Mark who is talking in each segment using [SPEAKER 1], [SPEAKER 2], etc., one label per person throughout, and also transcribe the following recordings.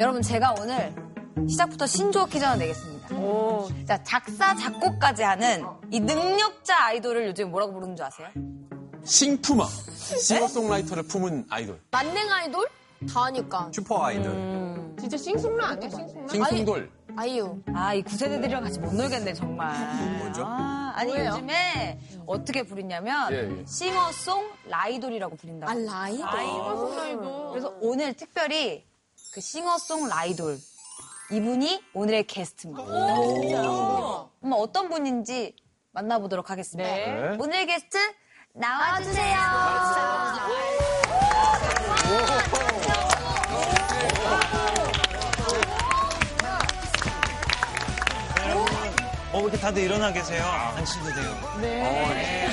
[SPEAKER 1] 여러분 제가 오늘 시작부터 신조어 퀴즈 하나 내겠습니다. 자 작사 작곡까지 하는 이 능력자 아이돌을 요즘 뭐라고 부르는 줄 아세요?
[SPEAKER 2] 싱푸마. 싱어송라이터를 품은 아이돌.
[SPEAKER 3] 만능 아이돌? 다 하니까.
[SPEAKER 4] 슈퍼 아이돌.
[SPEAKER 5] 진짜 싱송라 아니야, 싱송라?
[SPEAKER 2] 싱숭돌.
[SPEAKER 3] 아이유.
[SPEAKER 1] 아이 구세대들이랑 같이 못 놀겠네 정말.
[SPEAKER 4] 뭐죠?
[SPEAKER 1] 아, 아니
[SPEAKER 3] 뭐예요?
[SPEAKER 1] 요즘에 어떻게 부르냐면
[SPEAKER 2] 예, 예.
[SPEAKER 1] 싱어송라이돌이라고 부른다고.
[SPEAKER 3] 아, 라이돌.
[SPEAKER 1] 그래서 오늘 특별히 그 싱어송 라이돌 이분이 오늘의 게스트입니다. 한번 어떤 분인지 만나보도록 하겠습니다.
[SPEAKER 2] 네.
[SPEAKER 1] 오늘의 게스트 나와주세요.
[SPEAKER 6] 어, 이렇게 다들 일어나 계세요. 앉으셔도 돼요. 네.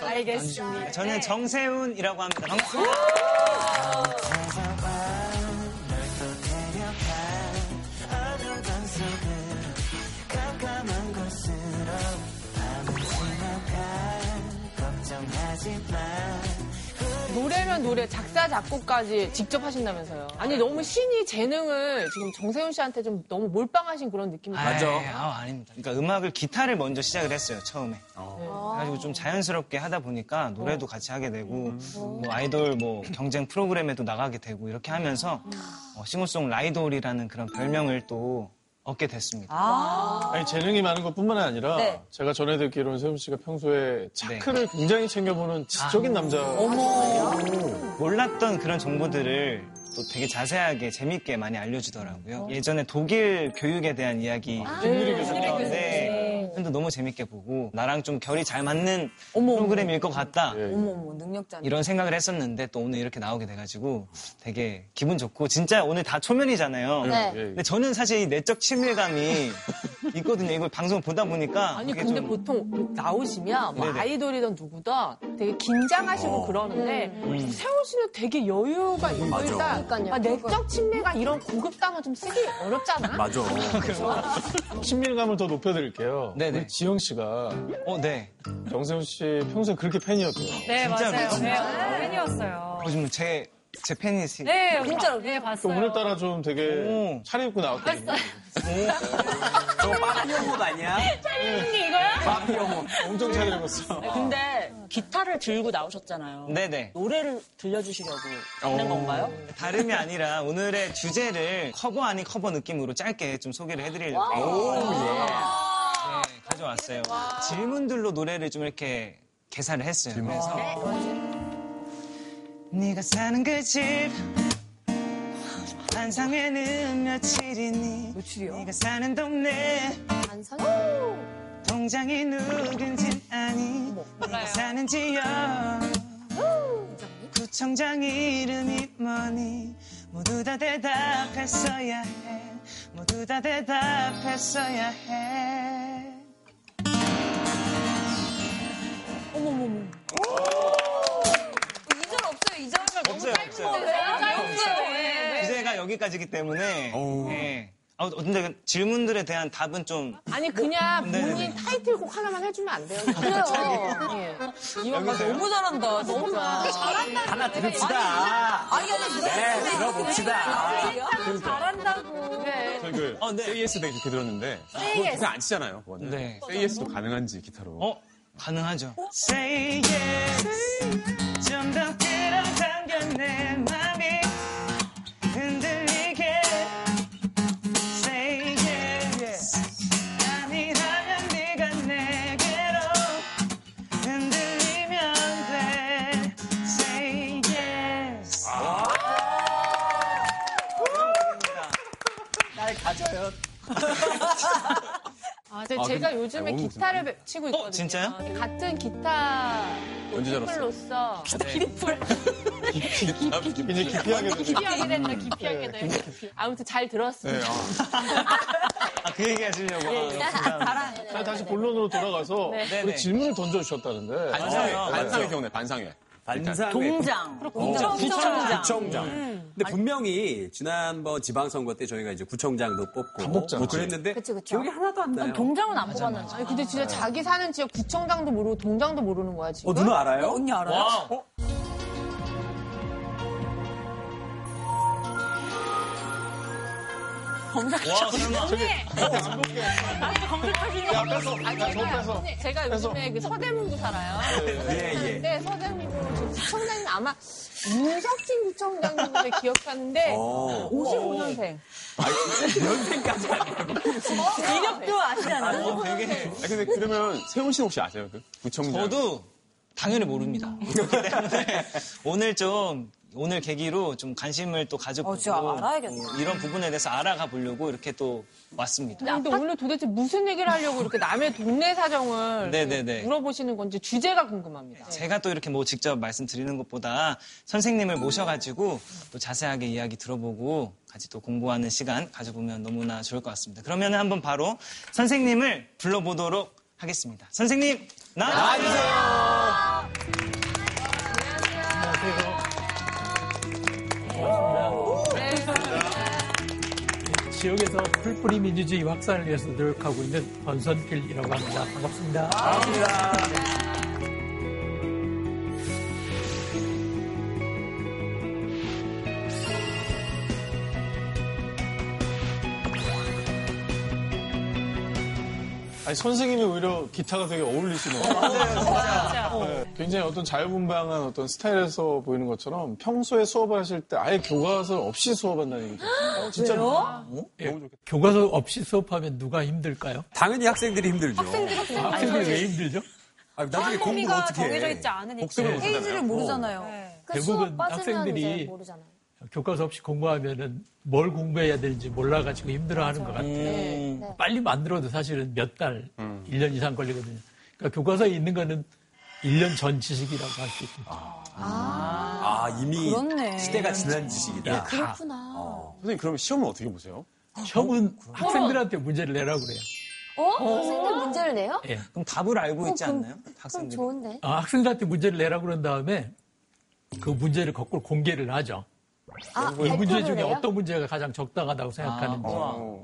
[SPEAKER 6] 알겠습니다. 저는 정세훈이라고 합니다. 반갑습니다.
[SPEAKER 5] 노래, 작사, 작곡까지 직접 하신다면서요. 아니, 너무 신이 재능을 지금 정세훈 씨한테 좀 너무 몰빵하신 그런 느낌이 들어요.
[SPEAKER 4] 맞아.
[SPEAKER 6] 아, 아닙니다. 그러니까 음악을 기타를 먼저 시작을 했어요, 처음에. 그래가지고 좀 자연스럽게 하다 보니까 노래도 같이 하게 되고, 뭐 아이돌 뭐 경쟁 프로그램에도 나가게 되고, 이렇게 하면서 어, 싱어송 라이돌이라는 그런 별명을 또 얻게 됐습니다.
[SPEAKER 2] 아니, 재능이 많은 것 뿐만 아니라
[SPEAKER 1] 네.
[SPEAKER 2] 제가 전해 듣기로는 세훈 씨가 평소에 차크를 굉장히 챙겨보는 지적인 남자.
[SPEAKER 6] 몰랐던 그런 정보들을 또 되게 자세하게 재밌게 많이 알려주더라고요. 예전에 독일 교육에 대한 이야기
[SPEAKER 2] 김유리 교수.
[SPEAKER 6] 네. 근데 너무 재밌게 보고 나랑 좀 결이 잘 맞는 프로그램일 것 같다.
[SPEAKER 2] 예.
[SPEAKER 1] 어머 어머 능력자네.
[SPEAKER 6] 이런 생각을 했었는데 또 오늘 이렇게 나오게 돼가지고 되게 기분 좋고 진짜 오늘 다 초면이잖아요.
[SPEAKER 3] 네.
[SPEAKER 2] 예, 예.
[SPEAKER 6] 근데 저는 사실 이 내적 친밀감이 있거든요. 이걸 방송 보다 보니까
[SPEAKER 5] 아니 근데
[SPEAKER 6] 좀-
[SPEAKER 5] 보통 나오시면 뭐. 아이돌이든 누구든 되게 긴장하시고 그러는데 세훈 씨는 되게 여유가 있고
[SPEAKER 4] 맞아.
[SPEAKER 5] 일단
[SPEAKER 3] 그러니까요.
[SPEAKER 5] 아, 내적 친밀감 이런 고급 단어 좀 쓰기 어렵잖아.
[SPEAKER 4] 맞아.
[SPEAKER 2] 친밀감을 더 높여드릴게요.
[SPEAKER 6] 네네.
[SPEAKER 2] 우리 지영 씨가
[SPEAKER 6] 어, 네.
[SPEAKER 2] 정세훈 씨 평소에 그렇게 팬이었대요.
[SPEAKER 7] 네,
[SPEAKER 6] 진짜로?
[SPEAKER 7] 맞아요. 네,
[SPEAKER 6] 진짜?
[SPEAKER 7] 어, 팬이었어요.
[SPEAKER 6] 요즘 제, 제 팬이시.
[SPEAKER 7] 네,
[SPEAKER 1] 진짜로?
[SPEAKER 7] 네,
[SPEAKER 2] 또
[SPEAKER 7] 봤어요.
[SPEAKER 2] 오늘따라 좀 되게
[SPEAKER 6] 오.
[SPEAKER 2] 차려입고 나왔거든요.
[SPEAKER 4] 저거 빠른 옷 아니야?
[SPEAKER 7] 이거야?
[SPEAKER 4] 빠른 옷.
[SPEAKER 2] 엄청 차려입었어.
[SPEAKER 8] 근데 기타를 들고 나오셨잖아요.
[SPEAKER 6] 네네.
[SPEAKER 8] 노래를 들려주시려고 하는 건가요?
[SPEAKER 6] 다름이 아니라 오늘의 주제를 커버 아닌 커버 느낌으로 짧게 좀 소개를 해드리려고 네, 가져왔어요. 질문들로 노래를 좀 이렇게 개사를 했어요. 그래서 네가 사는 그 집. 한상에는 며칠이니?
[SPEAKER 1] 며칠이요?
[SPEAKER 6] 네가 사는 동네.
[SPEAKER 3] 안상?
[SPEAKER 6] 동장이 누군진 아니? 네가 사는 지역. 구청장 이름이 뭐니? 모두 다 대답했어야 해. 모두 다 대답했어야 해.
[SPEAKER 1] 이절 없어요.
[SPEAKER 6] 없어요 없어요 주제가 여기까지기 때문에 예. 아, 근데 그 질문들에 대한 답은 좀
[SPEAKER 5] 아니 그냥
[SPEAKER 6] 네.
[SPEAKER 5] 본인 타이틀곡 하나만 해주면 안 돼요?
[SPEAKER 3] 그래요.
[SPEAKER 5] 예.
[SPEAKER 1] 이번 봐 너무 잘한다 진짜.
[SPEAKER 4] 하나 들읍시다.
[SPEAKER 1] 아니 아니
[SPEAKER 4] 네, 들어봅시다.
[SPEAKER 1] 잘한다고.
[SPEAKER 5] 그래.
[SPEAKER 2] 저희 그
[SPEAKER 7] 어, 네.
[SPEAKER 2] AS 되게 좋게 들었는데 그거 기타 안 치잖아요. 그거는.
[SPEAKER 6] 네.
[SPEAKER 2] AS도 가능한지 기타로.
[SPEAKER 6] 어? 가능하죠. Say yes. 끌어당겨 내 맘이 흔들리게. Say yes. 아니라면 네가 내게로 흔들리면 돼. Say yes.
[SPEAKER 4] 날 가져요.
[SPEAKER 5] 아, 제,
[SPEAKER 2] 아,
[SPEAKER 5] 제가
[SPEAKER 2] 근데-
[SPEAKER 5] 요즘에
[SPEAKER 2] 아니,
[SPEAKER 5] 기타를 배- 치고 있거든요.
[SPEAKER 6] 진짜요?
[SPEAKER 5] 같은 기타
[SPEAKER 2] 언제 들었어요?
[SPEAKER 5] 팀플로서
[SPEAKER 2] 굉장히 기피하게 되죠.
[SPEAKER 5] 기피하게 된다, 기피하게 돼. 아무튼 잘 들었습니다.
[SPEAKER 2] 네, 아.
[SPEAKER 6] 아, 그 얘기 하시려고. 아, 감사합니다.
[SPEAKER 2] 자, 다시 본론으로 돌아가서. 우리 질문을 던져주셨다는데.
[SPEAKER 6] 반상회,
[SPEAKER 2] 아,
[SPEAKER 6] 반상회
[SPEAKER 2] 기억나, 반상회.
[SPEAKER 4] 반상
[SPEAKER 8] 동장.
[SPEAKER 4] 구청장.
[SPEAKER 8] 구청장.
[SPEAKER 4] 구청장.
[SPEAKER 5] 음.
[SPEAKER 4] 근데 분명히 지난번 지방선거 때 저희가 이제 구청장도 뽑고. 뭐 그랬는데
[SPEAKER 3] 그치, 그치.
[SPEAKER 4] 기억이 하나도 안 나요.
[SPEAKER 1] 동장은 안 뽑았는데.
[SPEAKER 5] 아니, 근데 진짜 자기 사는 지역 구청장도 모르고 동장도 모르는 거야, 지금?
[SPEAKER 4] 어 누나 알아요?
[SPEAKER 1] 언니 알아요?
[SPEAKER 4] 어?
[SPEAKER 6] 와, 설마.
[SPEAKER 5] 제가 요즘에 그 서대문구 살아요.
[SPEAKER 4] 예, 예.
[SPEAKER 5] 근데 서대문구 지금 구청장님 아마 윤석진 구청장님을 기억하는데
[SPEAKER 4] 어.
[SPEAKER 5] 55년생.
[SPEAKER 4] 연생까지 아니고.
[SPEAKER 8] 이력도 아시잖아요.
[SPEAKER 6] 어, 되게.
[SPEAKER 2] 아, 근데 그러면 세훈 씨는 혹시 아세요? 그 구청장.
[SPEAKER 6] 저도 당연히 모릅니다. 그렇기 때문에 오늘 좀 오늘 계기로 좀 관심을 또 가져보고
[SPEAKER 1] 어, 진짜 알아야겠다.
[SPEAKER 6] 어, 이런 부분에 대해서 알아가 보려고 이렇게 또 왔습니다.
[SPEAKER 5] 근데 오늘 도대체 무슨 얘기를 하려고 이렇게 남의 동네 사정을
[SPEAKER 6] 네네네.
[SPEAKER 5] 물어보시는 건지 주제가 궁금합니다.
[SPEAKER 6] 제가 또 이렇게 뭐 직접 말씀드리는 것보다 선생님을 모셔가지고 또 자세하게 이야기 들어보고 같이 또 공부하는 시간 가져보면 너무나 좋을 것 같습니다. 그러면 한번 바로 선생님을 불러보도록 하겠습니다. 선생님 나와주세요.
[SPEAKER 9] 지역에서 풀뿌리 민주주의 확산을 위해서 노력하고 있는 권선필이라고 합니다. 반갑습니다.
[SPEAKER 2] 아니, 선생님이 오히려 기타가 되게 어울리시네요. 네, 굉장히 어떤 자유분방한 어떤 스타일에서 보이는 것처럼 평소에 수업을 하실 때 아예 교과서 없이 수업한다는 얘기죠. 어, 진짜로. 어?
[SPEAKER 9] 예,
[SPEAKER 2] 너무 좋겠다.
[SPEAKER 9] 교과서 없이 수업하면 누가 힘들까요?
[SPEAKER 4] 당연히 학생들이 힘들죠.
[SPEAKER 9] 아, 학생들이 왜 힘들죠?
[SPEAKER 4] 아, 나중에 공부를 어떻게
[SPEAKER 7] 정해져
[SPEAKER 4] 해.
[SPEAKER 7] 있지 않으니까.
[SPEAKER 1] 페이지를
[SPEAKER 2] 하잖아요.
[SPEAKER 1] 모르잖아요.
[SPEAKER 7] 네.
[SPEAKER 3] 그
[SPEAKER 9] 대부분
[SPEAKER 3] 수업 빠지면
[SPEAKER 9] 학생들이
[SPEAKER 3] 이제 모르잖아요.
[SPEAKER 9] 교과서 없이 공부하면은 뭘 공부해야 되는지 몰라가지고 힘들어하는 것 같아요.
[SPEAKER 3] 네.
[SPEAKER 9] 빨리 만들어도 사실은 몇 달, 일 1년 이상 걸리거든요. 그러니까 교과서에 있는 거는 1년 전 지식이라고 할 수 있습니다.
[SPEAKER 4] 아, 이미
[SPEAKER 1] 그렇네.
[SPEAKER 4] 시대가 지난 지식이다.
[SPEAKER 3] 그렇구나.
[SPEAKER 2] 선생님, 그럼 시험은 어떻게 보세요?
[SPEAKER 9] 시험은 학생들한테 문제를 내라고 그래요.
[SPEAKER 3] 어? 학생들 문제를 내요?
[SPEAKER 9] 예.
[SPEAKER 6] 그럼 답을 알고 있지
[SPEAKER 3] 그럼-
[SPEAKER 6] 않나요?
[SPEAKER 3] 그럼
[SPEAKER 6] 학생들이.
[SPEAKER 3] 좋은데.
[SPEAKER 9] 아, 학생들한테 문제를 내라고 그런 다음에 그 문제를 거꾸로 공개를 하죠.
[SPEAKER 3] 아,
[SPEAKER 9] 이 문제 중에
[SPEAKER 3] 해요?
[SPEAKER 9] 어떤 문제가 가장 적당하다고 생각하는지.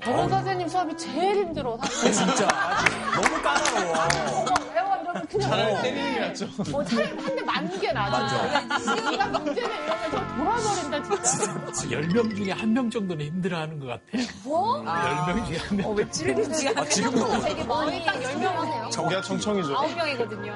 [SPEAKER 5] 저런 선생님 수업이 제일 힘들어. 사실.
[SPEAKER 4] 진짜. 너무 까다로워.
[SPEAKER 5] 그냥
[SPEAKER 2] 때리는 게 낫죠.
[SPEAKER 5] 뭐 한대 맞는 게 나아. 네가 문제는 이러면 저 돌아버린다 진짜.
[SPEAKER 9] 아, 10명 중에 한 명 정도는 힘들어하는 것 같아요.
[SPEAKER 3] 뭐?
[SPEAKER 9] 10명 중에 한 명.
[SPEAKER 4] 아, 지금도.
[SPEAKER 3] 되게 많이 딱 10명이네요.
[SPEAKER 2] 정기가 청청이죠.
[SPEAKER 5] 아홉 명이거든요.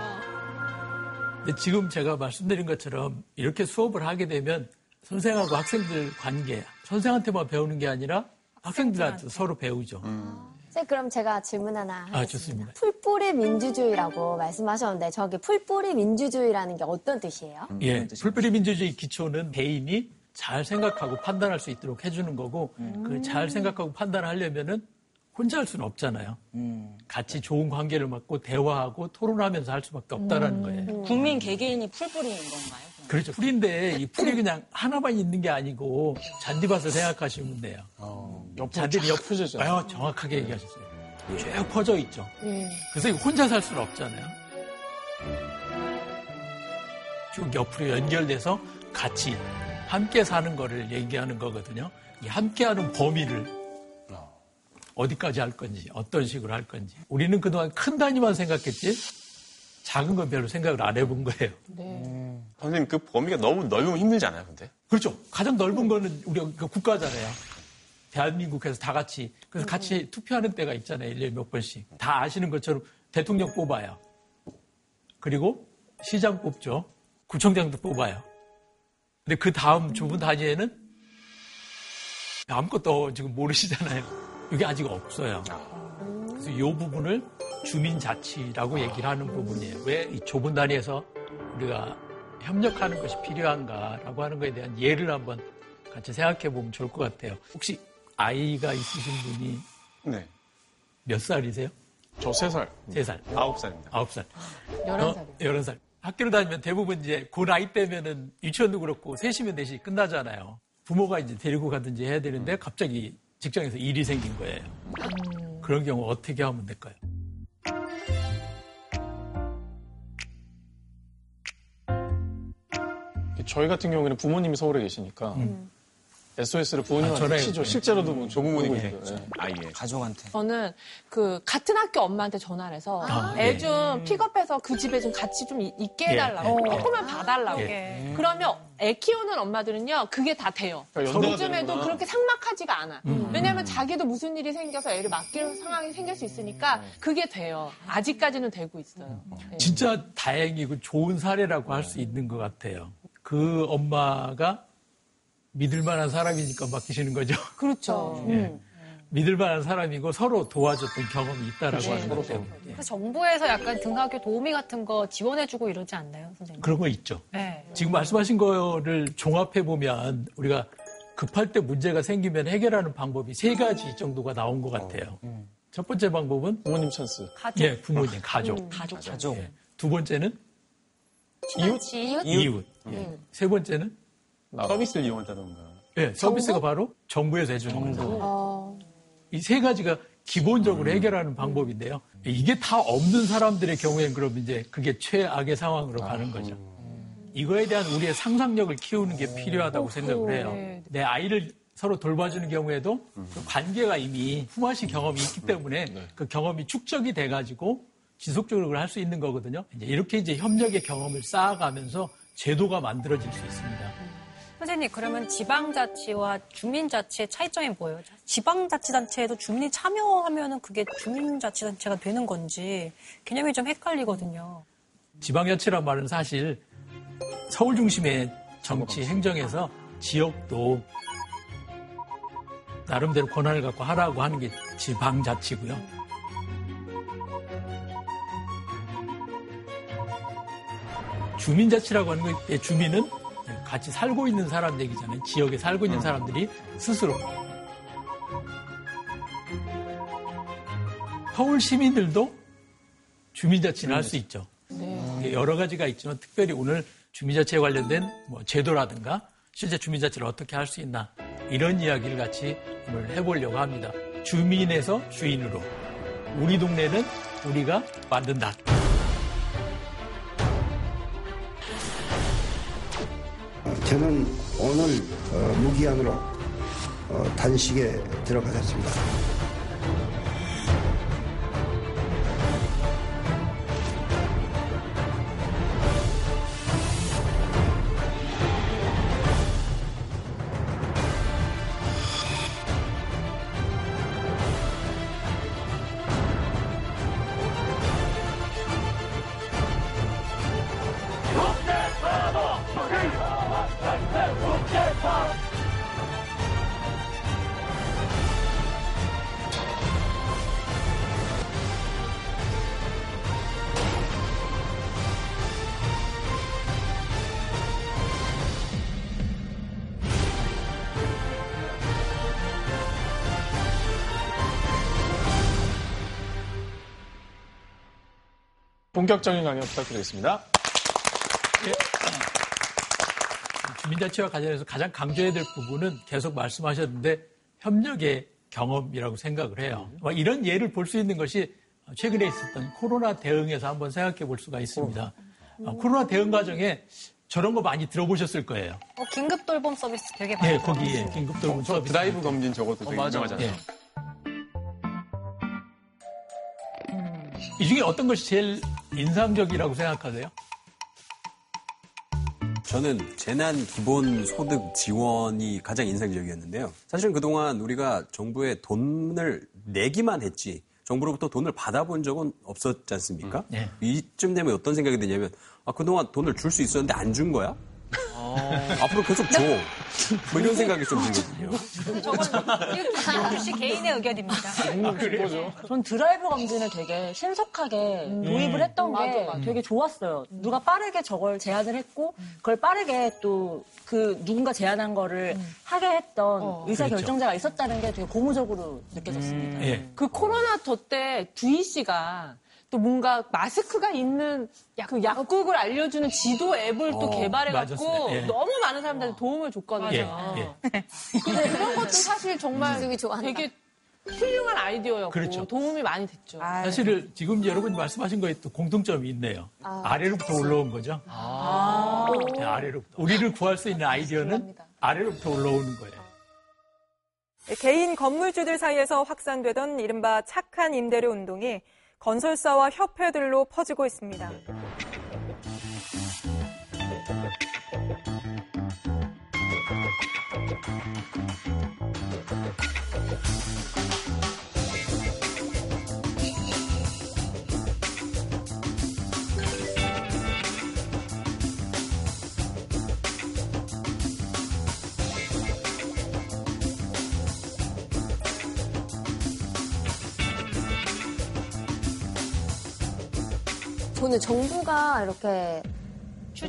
[SPEAKER 9] 지금 제가 말씀드린 것처럼 이렇게 수업을 하게 되면 선생하고 학생들 관계, 선생한테만 배우는 게 아니라 학생들한테 서로 배우죠.
[SPEAKER 3] 선생님, 그럼 제가 질문 하나 하겠습니다.
[SPEAKER 9] 아, 좋습니다.
[SPEAKER 3] 풀뿌리 민주주의라고 말씀하셨는데 저기 풀뿌리 민주주의라는 게 어떤 뜻이에요?
[SPEAKER 9] 예, 풀뿌리 민주주의 기초는 개인이 잘 생각하고 판단할 수 있도록 해주는 거고 그잘 생각하고 판단하려면은 혼자 할 수는 없잖아요. 같이 좋은 관계를 맺고 대화하고 토론하면서 할 수밖에 없다라는 거예요.
[SPEAKER 8] 국민 개개인이 풀뿌리인 건가요?
[SPEAKER 9] 그렇죠. 풀인데 이 풀이 그냥 하나만 있는 게 아니고 잔디밭을 생각하시면 돼요.
[SPEAKER 2] 옆으로
[SPEAKER 9] 잔디는
[SPEAKER 2] 쫙 펴져죠.
[SPEAKER 9] 아유, 정확하게 얘기하셨어요. 쭉 퍼져 있죠. 그래서 이거 혼자 살 수는 없잖아요. 쭉 옆으로 연결돼서 같이 함께 사는 거를 얘기하는 거거든요. 이 함께하는 범위를 어디까지 할 건지, 어떤 식으로 할 건지. 우리는 그동안 큰 단위만 생각했지, 작은 건 별로 생각을 안 해본 거예요.
[SPEAKER 2] 선생님, 그 범위가 너무 넓으면 힘들지 않아요, 근데?
[SPEAKER 9] 그렇죠. 가장 넓은 거는 우리가 그 국가잖아요. 대한민국에서 다 같이 그래서 같이 투표하는 때가 있잖아요. 1년에 몇 번씩. 다 아시는 것처럼 대통령 뽑아요. 그리고 시장 뽑죠. 구청장도 뽑아요. 근데 그 다음 좁은 단위에는 아무것도 지금 모르시잖아요. 이게 아직 없어요. 그래서 이 부분을 주민자치라고 얘기를 하는 부분이에요. 왜 이 좁은 단위에서 우리가 협력하는 것이 필요한가라고 하는 것에 대한 예를 한번 같이 생각해 보면 좋을 것 같아요. 혹시 아이가 있으신 분이
[SPEAKER 2] 네.
[SPEAKER 9] 몇 살이세요?
[SPEAKER 2] 저 세 살,
[SPEAKER 9] 세 살,
[SPEAKER 2] 아홉 살입니다.
[SPEAKER 9] 아홉 살,
[SPEAKER 5] 열한 살이요.
[SPEAKER 9] 열한 살. 학교를 다니면 대부분 이제 그 나이 때면은 유치원도 그렇고 셋이면 넷이 끝나잖아요. 부모가 이제 데리고 가든지 해야 되는데 갑자기 직장에서 일이 생긴 거예요. 그런 경우 어떻게 하면 될까요?
[SPEAKER 2] 저희 같은 경우에는 부모님이 서울에 계시니까 SOS를 부모님한테
[SPEAKER 9] 아.
[SPEAKER 2] 치죠. 실제로도 뭐 조부모님이
[SPEAKER 6] 네.
[SPEAKER 2] 아 예.
[SPEAKER 6] 가족한테.
[SPEAKER 5] 저는 그 같은 학교 엄마한테 전화를 해서
[SPEAKER 9] 아,
[SPEAKER 5] 애
[SPEAKER 9] 네.
[SPEAKER 5] 좀 픽업해서 그 집에 좀 같이 좀 이- 있게
[SPEAKER 9] 예,
[SPEAKER 5] 해달라고
[SPEAKER 9] 예, 예.
[SPEAKER 5] 조금만 봐달라고
[SPEAKER 7] 예.
[SPEAKER 5] 그러면 애 키우는 엄마들은요, 그게 다 돼요.
[SPEAKER 2] 그러니까
[SPEAKER 5] 요즘에도. 그렇게 삭막하지가 않아. 왜냐하면 자기도 무슨 일이 생겨서 애를 맡길 상황이 생길 수 있으니까 그게 돼요. 아직까지는 되고 있어요. 네.
[SPEAKER 9] 진짜 다행이고 좋은 사례라고 할 수 있는 것 같아요. 그 엄마가 믿을 만한 사람이니까 맡기시는 거죠.
[SPEAKER 5] 그렇죠.
[SPEAKER 9] 예. 믿을 만한 사람이고 서로 도와줬던 경험이 있다라고 하는 것 때문에. 예.
[SPEAKER 7] 그래서 정부에서 약간 등하교 도우미 같은 거 지원해주고 이러지 않나요, 선생님?
[SPEAKER 9] 그런 거 있죠.
[SPEAKER 7] 네.
[SPEAKER 9] 지금 말씀하신 거를 종합해 보면 우리가 급할 때 문제가 생기면 해결하는 방법이 세 가지 정도가 나온 것 같아요. 첫 번째 방법은
[SPEAKER 2] 부모님 찬스.
[SPEAKER 7] 가족.
[SPEAKER 9] 예, 부모님, 가족.
[SPEAKER 8] 가족.
[SPEAKER 6] 가족.
[SPEAKER 9] 예. 두 번째는
[SPEAKER 2] 이웃?
[SPEAKER 7] 이웃?
[SPEAKER 9] 이웃. 세 번째는
[SPEAKER 10] 서비스를 이용한다던가.
[SPEAKER 9] 예, 서비스가 바로 정부에서 해주는 거죠.
[SPEAKER 3] 어,
[SPEAKER 9] 이세 가지가 기본적으로 해결하는 방법인데요. 이게 다 없는 사람들의 경우에는 그럼 이제 그게 최악의 상황으로 가는 거죠. 이거에 대한 우리의 상상력을 키우는 게 필요하다고 생각을 해요.
[SPEAKER 5] 네.
[SPEAKER 9] 내 아이를 서로 돌봐주는 경우에도 그 관계가 이미 품앗이 경험이 있기 때문에 그 경험이 축적이 돼가지고 지속적으로 그걸 할 수 있는 거거든요. 이제 이렇게 이제 협력의 경험을 쌓아가면서 제도가 만들어질 수 있습니다.
[SPEAKER 7] 선생님, 그러면 지방자치와 주민자치의 차이점이 뭐예요? 지방자치단체에도 주민이 참여하면은 그게 주민자치단체가 되는 건지 개념이 좀 헷갈리거든요.
[SPEAKER 9] 지방자치란 말은 사실 서울 중심의 정치 행정에서 지역도 나름대로 권한을 갖고 하라고 하는 게 지방자치고요. 주민자치라고 하는 게 주민은 같이 살고 있는 사람 얘기잖아요. 지역에 살고 있는 사람들이 스스로. 서울 시민들도 주민자치를 할 수 있죠. 이게 여러 가지가 있지만 특별히 오늘 주민자치에 관련된 뭐 제도라든가 실제 주민자치를 어떻게 할 수 있나 이런 이야기를 같이 오늘 해보려고 합니다. 주민에서 주인으로 우리 동네는 우리가 만든다.
[SPEAKER 11] 저는 오늘 어, 무기한으로 어, 단식에 들어가셨습니다.
[SPEAKER 2] 본격적인 강연 부탁드리겠습니다.
[SPEAKER 9] 주민자치와 관련해서 가장 강조해야 될 부분은 계속 말씀하셨는데 협력의 경험이라고 생각을 해요. 뭐 이런 예를 볼 수 있는 것이 최근에 있었던 코로나 대응에서 한번 생각해 볼 수가 있습니다. 어, 코로나 대응 과정에 저런 거 많이 들어보셨을 거예요.
[SPEAKER 7] 어, 긴급 돌봄 서비스 되게 많아요.
[SPEAKER 9] 네, 거기에 긴급 돌봄 서비스.
[SPEAKER 10] 드라이브 검진 저것도 되게
[SPEAKER 2] 맞아,
[SPEAKER 10] 유명하잖아요.
[SPEAKER 9] 예. 이 중에 어떤 것이 제일 인상적이라고 생각하세요?
[SPEAKER 4] 저는 재난 기본 소득 지원이 가장 인상적이었는데요. 사실은 그동안 우리가 정부에 돈을 내기만 했지 정부로부터 돈을 받아본 적은 없었지 않습니까?
[SPEAKER 9] 네.
[SPEAKER 4] 이쯤 되면 어떤 생각이 드냐면 아, 그동안 돈을 줄 수 있었는데 안 준 거야? 앞으로 계속 줘. 뭐 이런 생각이 좀 들거든요.
[SPEAKER 7] 저건 이렇게 씨 개인의 의견입니다.
[SPEAKER 8] 전 드라이브 검진을 되게 신속하게 도입을 했던 게
[SPEAKER 5] 맞아, 맞아.
[SPEAKER 8] 되게 좋았어요. 누가 빠르게 저걸 제안을 했고 그걸 빠르게 또 그 누군가 제안한 거를 하게 했던 의사 결정자가 있었다는 게 되게 고무적으로 느껴졌습니다.
[SPEAKER 9] 예.
[SPEAKER 5] 그 코로나 저때 두희 씨가 또 뭔가 마스크가 있는 약, 그 약국을 알려주는 지도 앱을 또
[SPEAKER 4] 어,
[SPEAKER 5] 개발해갖고.
[SPEAKER 9] 예.
[SPEAKER 5] 너무 많은 사람들한테 도움을 줬거든요.
[SPEAKER 9] 예, 예.
[SPEAKER 5] 근데 그런 것도 사실 정말
[SPEAKER 3] 되게
[SPEAKER 5] 훌륭한 아이디어였고
[SPEAKER 9] 그렇죠.
[SPEAKER 5] 도움이 많이 됐죠.
[SPEAKER 9] 사실은 지금 여러분이 말씀하신 거에 또 공통점이 있네요. 아 래로부터 올라온 거죠. 네, 아래로부터. 우리를 구할 수 있는 아이디어는 아래로부터 올라오는 거예요.
[SPEAKER 12] 개인 건물주들 사이에서 확산되던 이른바 착한 임대료 운동이 건설사와 협회들로 퍼지고 있습니다.
[SPEAKER 3] 저는 정부가 이렇게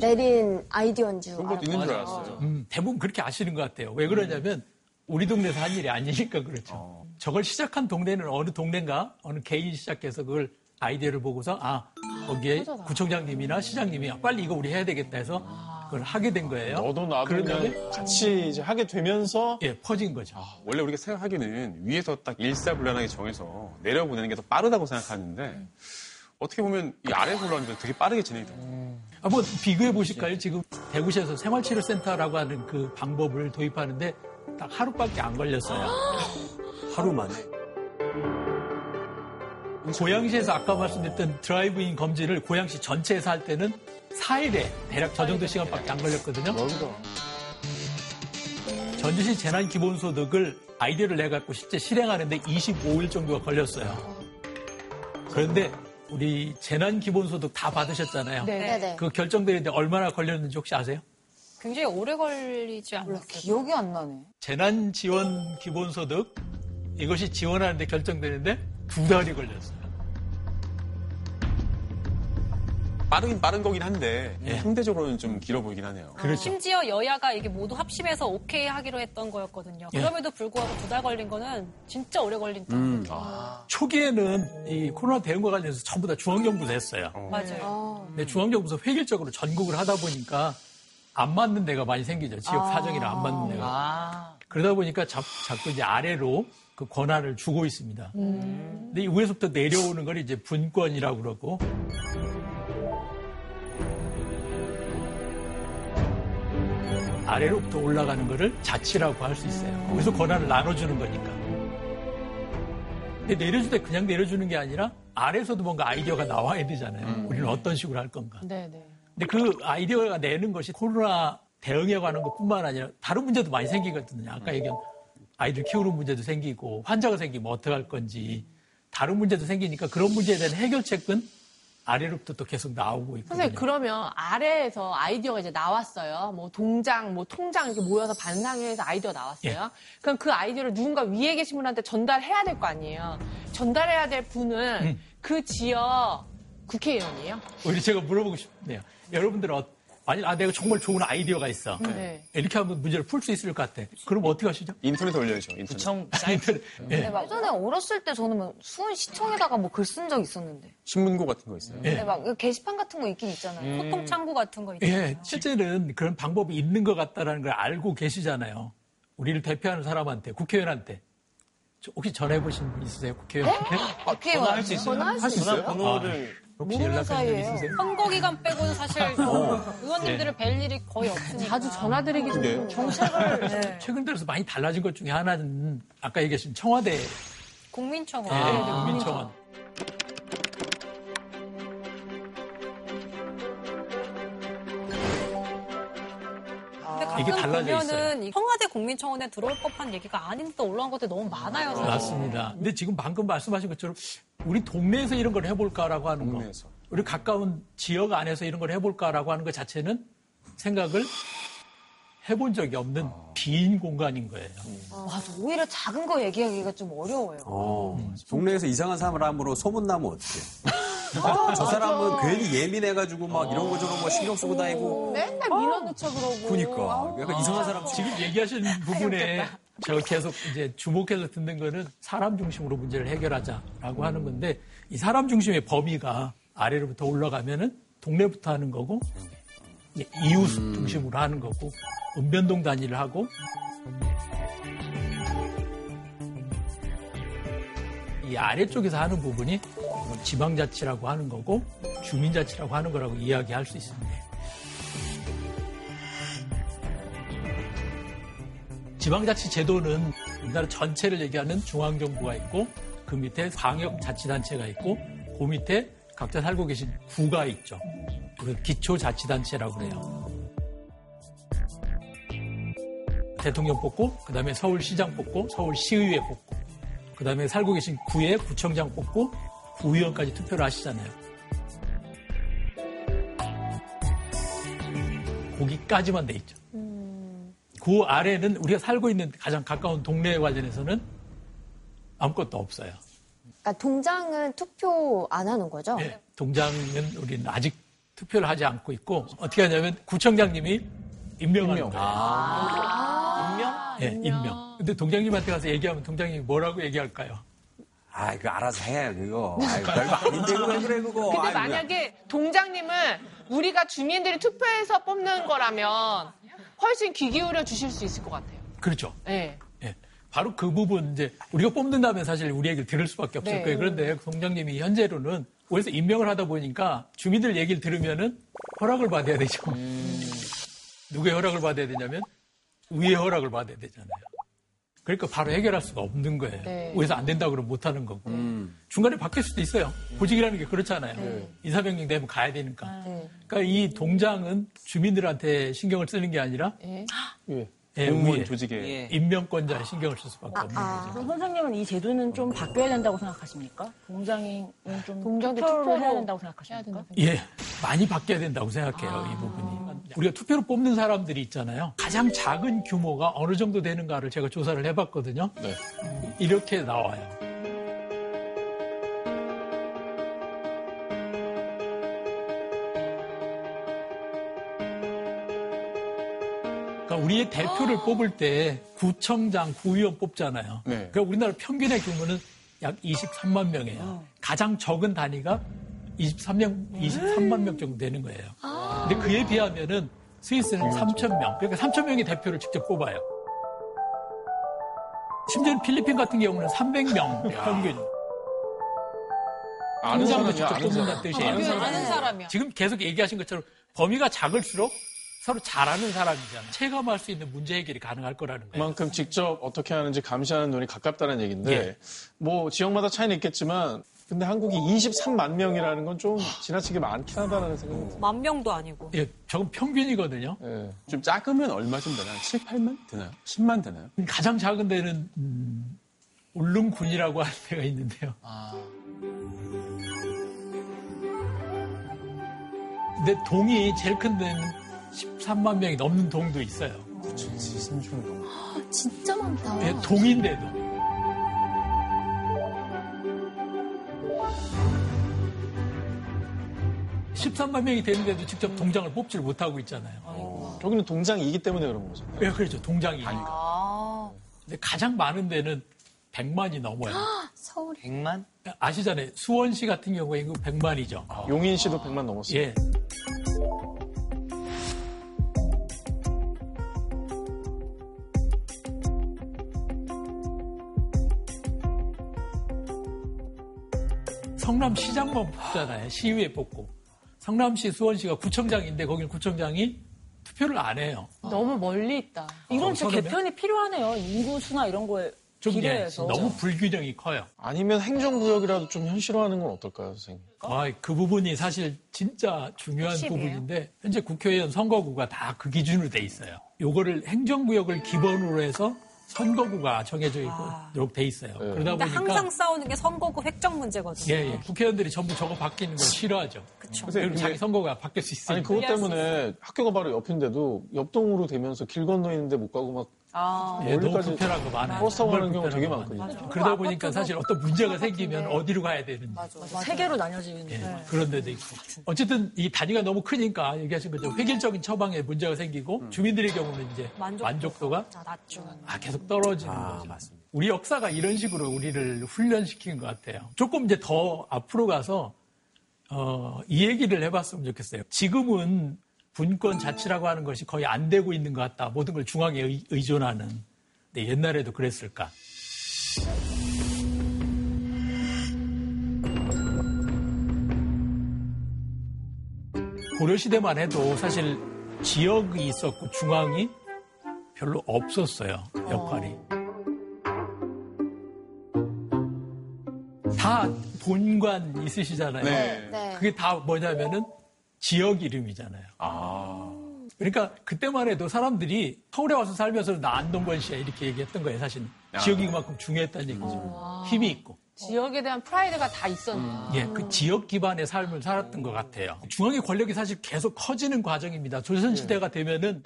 [SPEAKER 3] 내린 아이디어인 줄
[SPEAKER 10] 그런 것도 있는 줄. 알았어요.
[SPEAKER 9] 음, 대부분 그렇게 아시는 것 같아요. 왜 그러냐면 우리 동네에서 한 일이 아니니까 그렇죠. 저걸 시작한 동네는 어느 동네인가 어느 개인이 시작해서 그걸 아이디어를 보고서 아 거기에 구청장님이나 시장님이 아, 빨리 이거 우리 해야 되겠다 해서 그걸 하게 된 거예요.
[SPEAKER 2] 너도 나도 같이 이제 하게 되면서
[SPEAKER 9] 예 퍼진 거죠.
[SPEAKER 10] 원래 우리가 생각하기는 위에서 딱 일사불란하게 정해서 내려보내는 게 더 빠르다고 생각하는데 어떻게 보면 이 아래에서 올라오니까 되게 빠르게 진행이 돼요.
[SPEAKER 9] 한번 비교해 보실까요? 지금 대구시에서 생활치료센터라고 하는 그 방법을 도입하는데 딱 하루밖에 안 걸렸어요.
[SPEAKER 4] 하루 만에.
[SPEAKER 9] 고양시에서 아까 말씀드렸던 드라이브인 검진을 고양시 전체에서 할 때는 4일에 대략 저 정도 시간밖에 안 걸렸거든요. 전주시 재난기본소득을 아이디어를 내갖고 실제 실행하는데 25일 정도가 걸렸어요. 그런데 우리 재난 기본소득 다 받으셨잖아요.
[SPEAKER 3] 네네.
[SPEAKER 9] 그 결정되는데 얼마나 걸렸는지 혹시 아세요?
[SPEAKER 7] 굉장히 오래 걸리지 않았어요.
[SPEAKER 1] 기억이 안 나네.
[SPEAKER 9] 재난 지원 기본소득 이것이 지원하는데 결정되는데 두 달이 걸렸어요.
[SPEAKER 10] 빠르긴 빠른 거긴 한데
[SPEAKER 9] 예.
[SPEAKER 10] 상대적으로는 좀 길어 보이긴 하네요.
[SPEAKER 9] 그렇죠.
[SPEAKER 7] 심지어 여야가 이게 모두 합심해서 오케이 하기로 했던 거였거든요.
[SPEAKER 9] 예.
[SPEAKER 7] 그럼에도 불구하고 두 달 걸린 거는 진짜 오래 걸린 거
[SPEAKER 9] 음. 초기에는 이 코로나 대응과 관련해서 전부 다 중앙정부에서 했어요.
[SPEAKER 7] 맞아요.
[SPEAKER 9] 근데 중앙정부에서 획일적으로 전국을 하다 보니까 안 맞는 데가 많이 생기죠. 지역 사정이랑 안 맞는 데가. 그러다 보니까 자, 자꾸 이제 아래로 그 권한을 주고 있습니다. 근데 이 위에서부터 내려오는 걸 이제 분권이라고 그러고 아래로부터 올라가는 거를 자치라고 할 수 있어요. 거기서 권한을 나눠주는 거니까. 근데 내려줄 때 그냥 내려주는 게 아니라 아래에서도 뭔가 아이디어가 나와야 되잖아요. 우리는 어떤 식으로 할 건가.
[SPEAKER 5] 네네.
[SPEAKER 9] 근데 그 아이디어가 내는 것이 코로나 대응에 관한 것뿐만 아니라 다른 문제도 많이 생기거든요. 아까 얘기한 아이들 키우는 문제도 생기고 환자가 생기면 어떻게 할 건지 다른 문제도 생기니까 그런 문제에 대한 해결책은 아래로부터 또 계속 나오고 있거든요.
[SPEAKER 5] 선생님 그러면 아래에서 아이디어가 이제 나왔어요. 뭐 동장, 뭐 통장 이렇게 모여서 반상회에서 아이디어 나왔어요. 그럼 그 아이디어를 누군가 위에 계신 분한테 전달해야 될 거 아니에요. 전달해야 될 분은
[SPEAKER 9] 음.
[SPEAKER 5] 그 지역 국회의원이에요.
[SPEAKER 9] 오히려 제가 물어보고 싶네요. 여러분들 은 어, 만약 아 내가 정말 좋은 아이디어가 있어.
[SPEAKER 5] 네.
[SPEAKER 9] 이렇게 하면 문제를 풀 수 있을 것 같아. 그럼 어떻게 하시죠?
[SPEAKER 10] 인터넷에 올려야죠. 인터넷.
[SPEAKER 6] 구청
[SPEAKER 9] 인터넷. 예.
[SPEAKER 1] 근데 막 예전에 어렸을 때 저는 막 수원 시청에다가 뭐 글 쓴 적 있었는데.
[SPEAKER 10] 신문고 같은 거 있어요.
[SPEAKER 9] 예.
[SPEAKER 1] 근데 막 게시판 같은 거 있긴 있잖아요.
[SPEAKER 7] 소통 창구 같은 거 있잖아요.
[SPEAKER 9] 예, 실제는 그런 방법이 있는 것 같다라는 걸 알고 계시잖아요. 우리를 대표하는 사람한테, 국회의원한테. 저 혹시 전해보신 분 있으세요, 국회의원한테?
[SPEAKER 1] 국회의원
[SPEAKER 6] 전화할 수 있어요.
[SPEAKER 1] 전화할 수 있어요?
[SPEAKER 6] 번호를
[SPEAKER 9] 혹시 연락하신 분 있으세요?
[SPEAKER 7] 선거 기간 빼고는 사실
[SPEAKER 9] 어.
[SPEAKER 7] 의원님들을
[SPEAKER 9] 예.
[SPEAKER 7] 뵐 일이 거의 없으니까.
[SPEAKER 5] 자주 전화드리기 좀
[SPEAKER 10] 네.
[SPEAKER 5] 정책을
[SPEAKER 1] 네.
[SPEAKER 9] 최근 들어서 많이 달라진 것 중에 하나는 아까 얘기하신 청와대
[SPEAKER 7] 국민청원.
[SPEAKER 9] 예, 국민청원. 이게
[SPEAKER 7] 가끔
[SPEAKER 9] 달라져
[SPEAKER 7] 청와대 국민청원에 들어올 법한 얘기가 아닌데 올라온 것들이 너무 많아요. 사실.
[SPEAKER 9] 맞습니다. 근데 지금 방금 말씀하신 것처럼 우리 동네에서 이런 걸 해볼까라고 하는 거.
[SPEAKER 10] 동네에서.
[SPEAKER 9] 우리 가까운 지역 안에서 이런 걸 해볼까라고 하는 것 자체는 생각을 해본 적이 없는 빈 공간인 거예요.
[SPEAKER 1] 맞아. 오히려 작은 거 얘기하기가 좀 어려워요.
[SPEAKER 4] 어, 동네에서 이상한 사람으로 소문나면 어떡해. 저 사람은 괜히 예민해가지고 막 이런 거 저런 거 신경 쓰고 다니고.
[SPEAKER 5] 맨날 밀어넣자 그러고.
[SPEAKER 4] 그니까. 약간 이상한 사람
[SPEAKER 9] 지금 얘기하신 부분에 제가 계속 이제 주목해서 듣는 거는 사람 중심으로 문제를 해결하자라고 하는 건데 이 사람 중심의 범위가 아래로부터 올라가면은 동네부터 하는 거고 이웃 중심으로 하는 거고 은변동 단위를 하고 이 아래쪽에서 하는 부분이 지방자치라고 하는 거고 주민자치라고 하는 거라고 이야기할 수 있습니다. 지방자치 제도는 우리나라 전체를 얘기하는 중앙정부가 있고 그 밑에 광역자치단체가 있고 그 밑에 각자 살고 계신 구가 있죠. 그 기초자치단체라고 그래요. 대통령 뽑고 그 다음에 서울시장 뽑고 서울시의회 뽑고 그 다음에 살고 계신 구에 구청장 뽑고 구의원까지 투표를 하시잖아요. 거기까지만 돼 있죠. 그 아래는 우리가 살고 있는 가장 가까운 동네에 관련해서는 아무것도 없어요.
[SPEAKER 3] 그러니까 동장은 투표 안 하는 거죠?
[SPEAKER 9] 예. 동장은 우리는 아직 투표를 하지 않고 있고 어떻게 하냐면 구청장님이 임명하는
[SPEAKER 2] 임명.
[SPEAKER 9] 거예요.
[SPEAKER 5] 임명?
[SPEAKER 9] 예, 임명. 근데 동장님한테 가서 얘기하면 동장님이 뭐라고 얘기할까요?
[SPEAKER 4] 아, 그 알아서 해, 그거. 아이, 별거 아닌데, 그거 왜 그래, 그거.
[SPEAKER 5] 근데
[SPEAKER 4] 아이.
[SPEAKER 5] 만약에 동장님은 우리가 주민들이 투표해서 뽑는 거라면 훨씬 귀 기울여 주실 수 있을 것 같아요.
[SPEAKER 9] 그렇죠.
[SPEAKER 5] 네.
[SPEAKER 9] 예. 바로 그 부분 이제 우리가 뽑는다면 사실 우리 얘기를 들을 수밖에 없을
[SPEAKER 5] 네.
[SPEAKER 9] 거예요. 그런데 동장님이 현재로는 그래서 임명을 하다 보니까 주민들 얘기를 들으면은 허락을 받아야 되죠. 누구의 허락을 받아야 되냐면 의회 허락을 받아야 되잖아요. 그러니까 바로 해결할 수가 없는 거예요.
[SPEAKER 5] 네.
[SPEAKER 9] 그래서 안 된다 그러면 못 하는 거고. 중간에 바뀔 수도 있어요. 보직이라는 게 그렇잖아요. 인사명령 되면 가야 되니까. 그러니까 이 동장은 주민들한테 신경을 쓰는 게 아니라
[SPEAKER 5] 예.
[SPEAKER 2] 예.
[SPEAKER 9] 예,
[SPEAKER 10] 공무원 조직에
[SPEAKER 9] 임명권자에 신경을 쓸 수밖에 없는 거죠.
[SPEAKER 8] 그럼 선생님은 이 제도는 좀 바뀌어야 된다고 생각하십니까? 동장이 좀
[SPEAKER 5] 동장도
[SPEAKER 8] 투표를
[SPEAKER 5] 투표로
[SPEAKER 8] 해야 된다고 생각하십니까?
[SPEAKER 9] 예, 많이 바뀌어야 된다고 생각해요, 이 부분이. 우리가 투표로 뽑는 사람들이 있잖아요. 가장 작은 규모가 어느 정도 되는가를 제가 조사를 해봤거든요.
[SPEAKER 2] 네.
[SPEAKER 9] 이렇게 나와요. 우리의 대표를 뽑을 때 구청장, 구의원 뽑잖아요.
[SPEAKER 2] 네.
[SPEAKER 9] 그러니까 우리나라 평균의 규모는 약 23만 명이에요. 가장 적은 단위가 23명, 23만 명 정도 되는 거예요. 근데 그에 비하면은 스위스는 3천 명. 그러니까 3천 명의 대표를 직접 뽑아요. 심지어 필리핀 같은 경우는 300명 평균.
[SPEAKER 2] 아는 사람이야,
[SPEAKER 9] 직접 뽑는다는. 뜻이에요.
[SPEAKER 2] 아는 사람.
[SPEAKER 7] 아는 사람이야.
[SPEAKER 9] 지금 계속 얘기하신 것처럼 범위가 작을수록 서로 잘하는 사람이잖아요. 체감할 수 있는 문제 해결이 가능할 거라는 거예요.
[SPEAKER 2] 그만큼 직접 어떻게 하는지 감시하는 눈이 가깝다는 얘기인데
[SPEAKER 9] 예.
[SPEAKER 2] 뭐 지역마다 차이는 있겠지만 근데 한국이 23만 명이라는 건 좀 지나치게 많긴 하다는 생각이 듭니다.
[SPEAKER 7] 만 명도 아니고.
[SPEAKER 9] 예, 저건 평균이거든요.
[SPEAKER 2] 예.
[SPEAKER 10] 좀 작으면 얼마쯤 되나요? 7, 8만 되나요? 10만 되나요?
[SPEAKER 9] 가장 작은 데는 음, 울릉군이라고 하는 데가 있는데요. 근데 동이 제일 큰 데는 13만 명이 넘는 동도 있어요.
[SPEAKER 10] 신중동.
[SPEAKER 3] 아, 진짜 많다.
[SPEAKER 9] 예, 동인데도. (13만) 명이 되는데도 직접 동장을 뽑지를 못하고 있잖아요.
[SPEAKER 2] 저기는 동장이기 때문에 그런 거죠.
[SPEAKER 9] 예, 그렇죠. 동장이니까.
[SPEAKER 1] 아.
[SPEAKER 9] 근데 가장 많은 데는 100만이 넘어요.
[SPEAKER 3] 서울이.
[SPEAKER 6] 100만?
[SPEAKER 9] 아시잖아요. 수원시 같은 경우에 이거 100만이죠.
[SPEAKER 2] 용인시도 100만 넘었어요.
[SPEAKER 9] 예. 성남시장만 뽑잖아요. 시의회 뽑고. 성남시, 수원시가 구청장인데 거기는 구청장이 투표를 안 해요.
[SPEAKER 5] 너무 멀리 있다.
[SPEAKER 8] 이건 진짜? 개편이 필요하네요. 인구수나 이런 거에
[SPEAKER 9] 좀 예,
[SPEAKER 8] 비례해서.
[SPEAKER 9] 너무 불균형이 커요.
[SPEAKER 2] 아니면 행정구역이라도 좀 현실화하는 건 어떨까요, 선생님?
[SPEAKER 9] 아, 그 부분이 사실 진짜 중요한
[SPEAKER 7] 핵심이에요.
[SPEAKER 9] 부분인데 현재 국회의원 선거구가 다 그 기준으로 돼 있어요. 요거를 행정구역을 기본으로 해서 선거구가 정해져 있도록 돼 있어요.
[SPEAKER 2] 네.
[SPEAKER 9] 그러다
[SPEAKER 7] 근데
[SPEAKER 9] 보니까
[SPEAKER 7] 항상 싸우는 게 선거구 획정 문제거든요.
[SPEAKER 9] 예, 예. 국회의원들이 전부 저거 바뀌는 걸 싫어하죠.
[SPEAKER 7] 그쵸.
[SPEAKER 2] 근데
[SPEAKER 9] 그리고 자기 선거가 바뀔 수 있으니까.
[SPEAKER 2] 아니 그것 때문에 학교가 바로 옆인데도 옆동으로 되면서 길 건너 있는데 못 가고 막
[SPEAKER 7] 아.
[SPEAKER 9] 예, 너무 불편한 거 많아요.
[SPEAKER 2] 버스 타고 가는 경우 되게 많거든요.
[SPEAKER 9] 많아요. 그러다 보니까 사실 어떤 문제가 생기면. 어디로 가야 되는지.
[SPEAKER 8] 세 개로 나뉘어지는.
[SPEAKER 9] 예, 그런 데도 있고. 어쨌든 이 단위가 너무 크니까 얘기하신 것처럼 획일적인 처방에 문제가 생기고 주민들의 경우는 이제
[SPEAKER 7] 만족도.
[SPEAKER 9] 만족도가
[SPEAKER 7] 아, 낮죠.
[SPEAKER 9] 아, 계속 떨어지는
[SPEAKER 4] 아,
[SPEAKER 9] 거죠.
[SPEAKER 4] 맞습니다.
[SPEAKER 9] 우리 역사가 이런 식으로 우리를 훈련시킨 것 같아요. 조금 이제 더 앞으로 가서 어, 이 얘기를 해봤으면 좋겠어요. 지금은 분권 자치라고 하는 것이 거의 안 되고 있는 것 같다. 모든 걸 중앙에 의, 의존하는. 근데 옛날에도 그랬을까? 고려시대만 해도 사실 지역이 있었고 중앙이 별로 없었어요. 역할이. 다 본관 있으시잖아요.
[SPEAKER 10] 네.
[SPEAKER 3] 네.
[SPEAKER 9] 그게 다 뭐냐면은 지역 이름이잖아요.
[SPEAKER 10] 아.
[SPEAKER 9] 그러니까 그때만 해도 사람들이 서울에 와서 살면서 나 안동권 씨야 이렇게 얘기했던 거예요. 사실
[SPEAKER 10] 아.
[SPEAKER 9] 지역이 그만큼 중요했다는 얘기죠. 힘이 있고.
[SPEAKER 5] 지역에 대한 프라이드가 다 있었네요.
[SPEAKER 9] 예, 그 지역 기반의 삶을 살았던 것 같아요. 중앙의 권력이 사실 계속 커지는 과정입니다. 조선시대가 되면은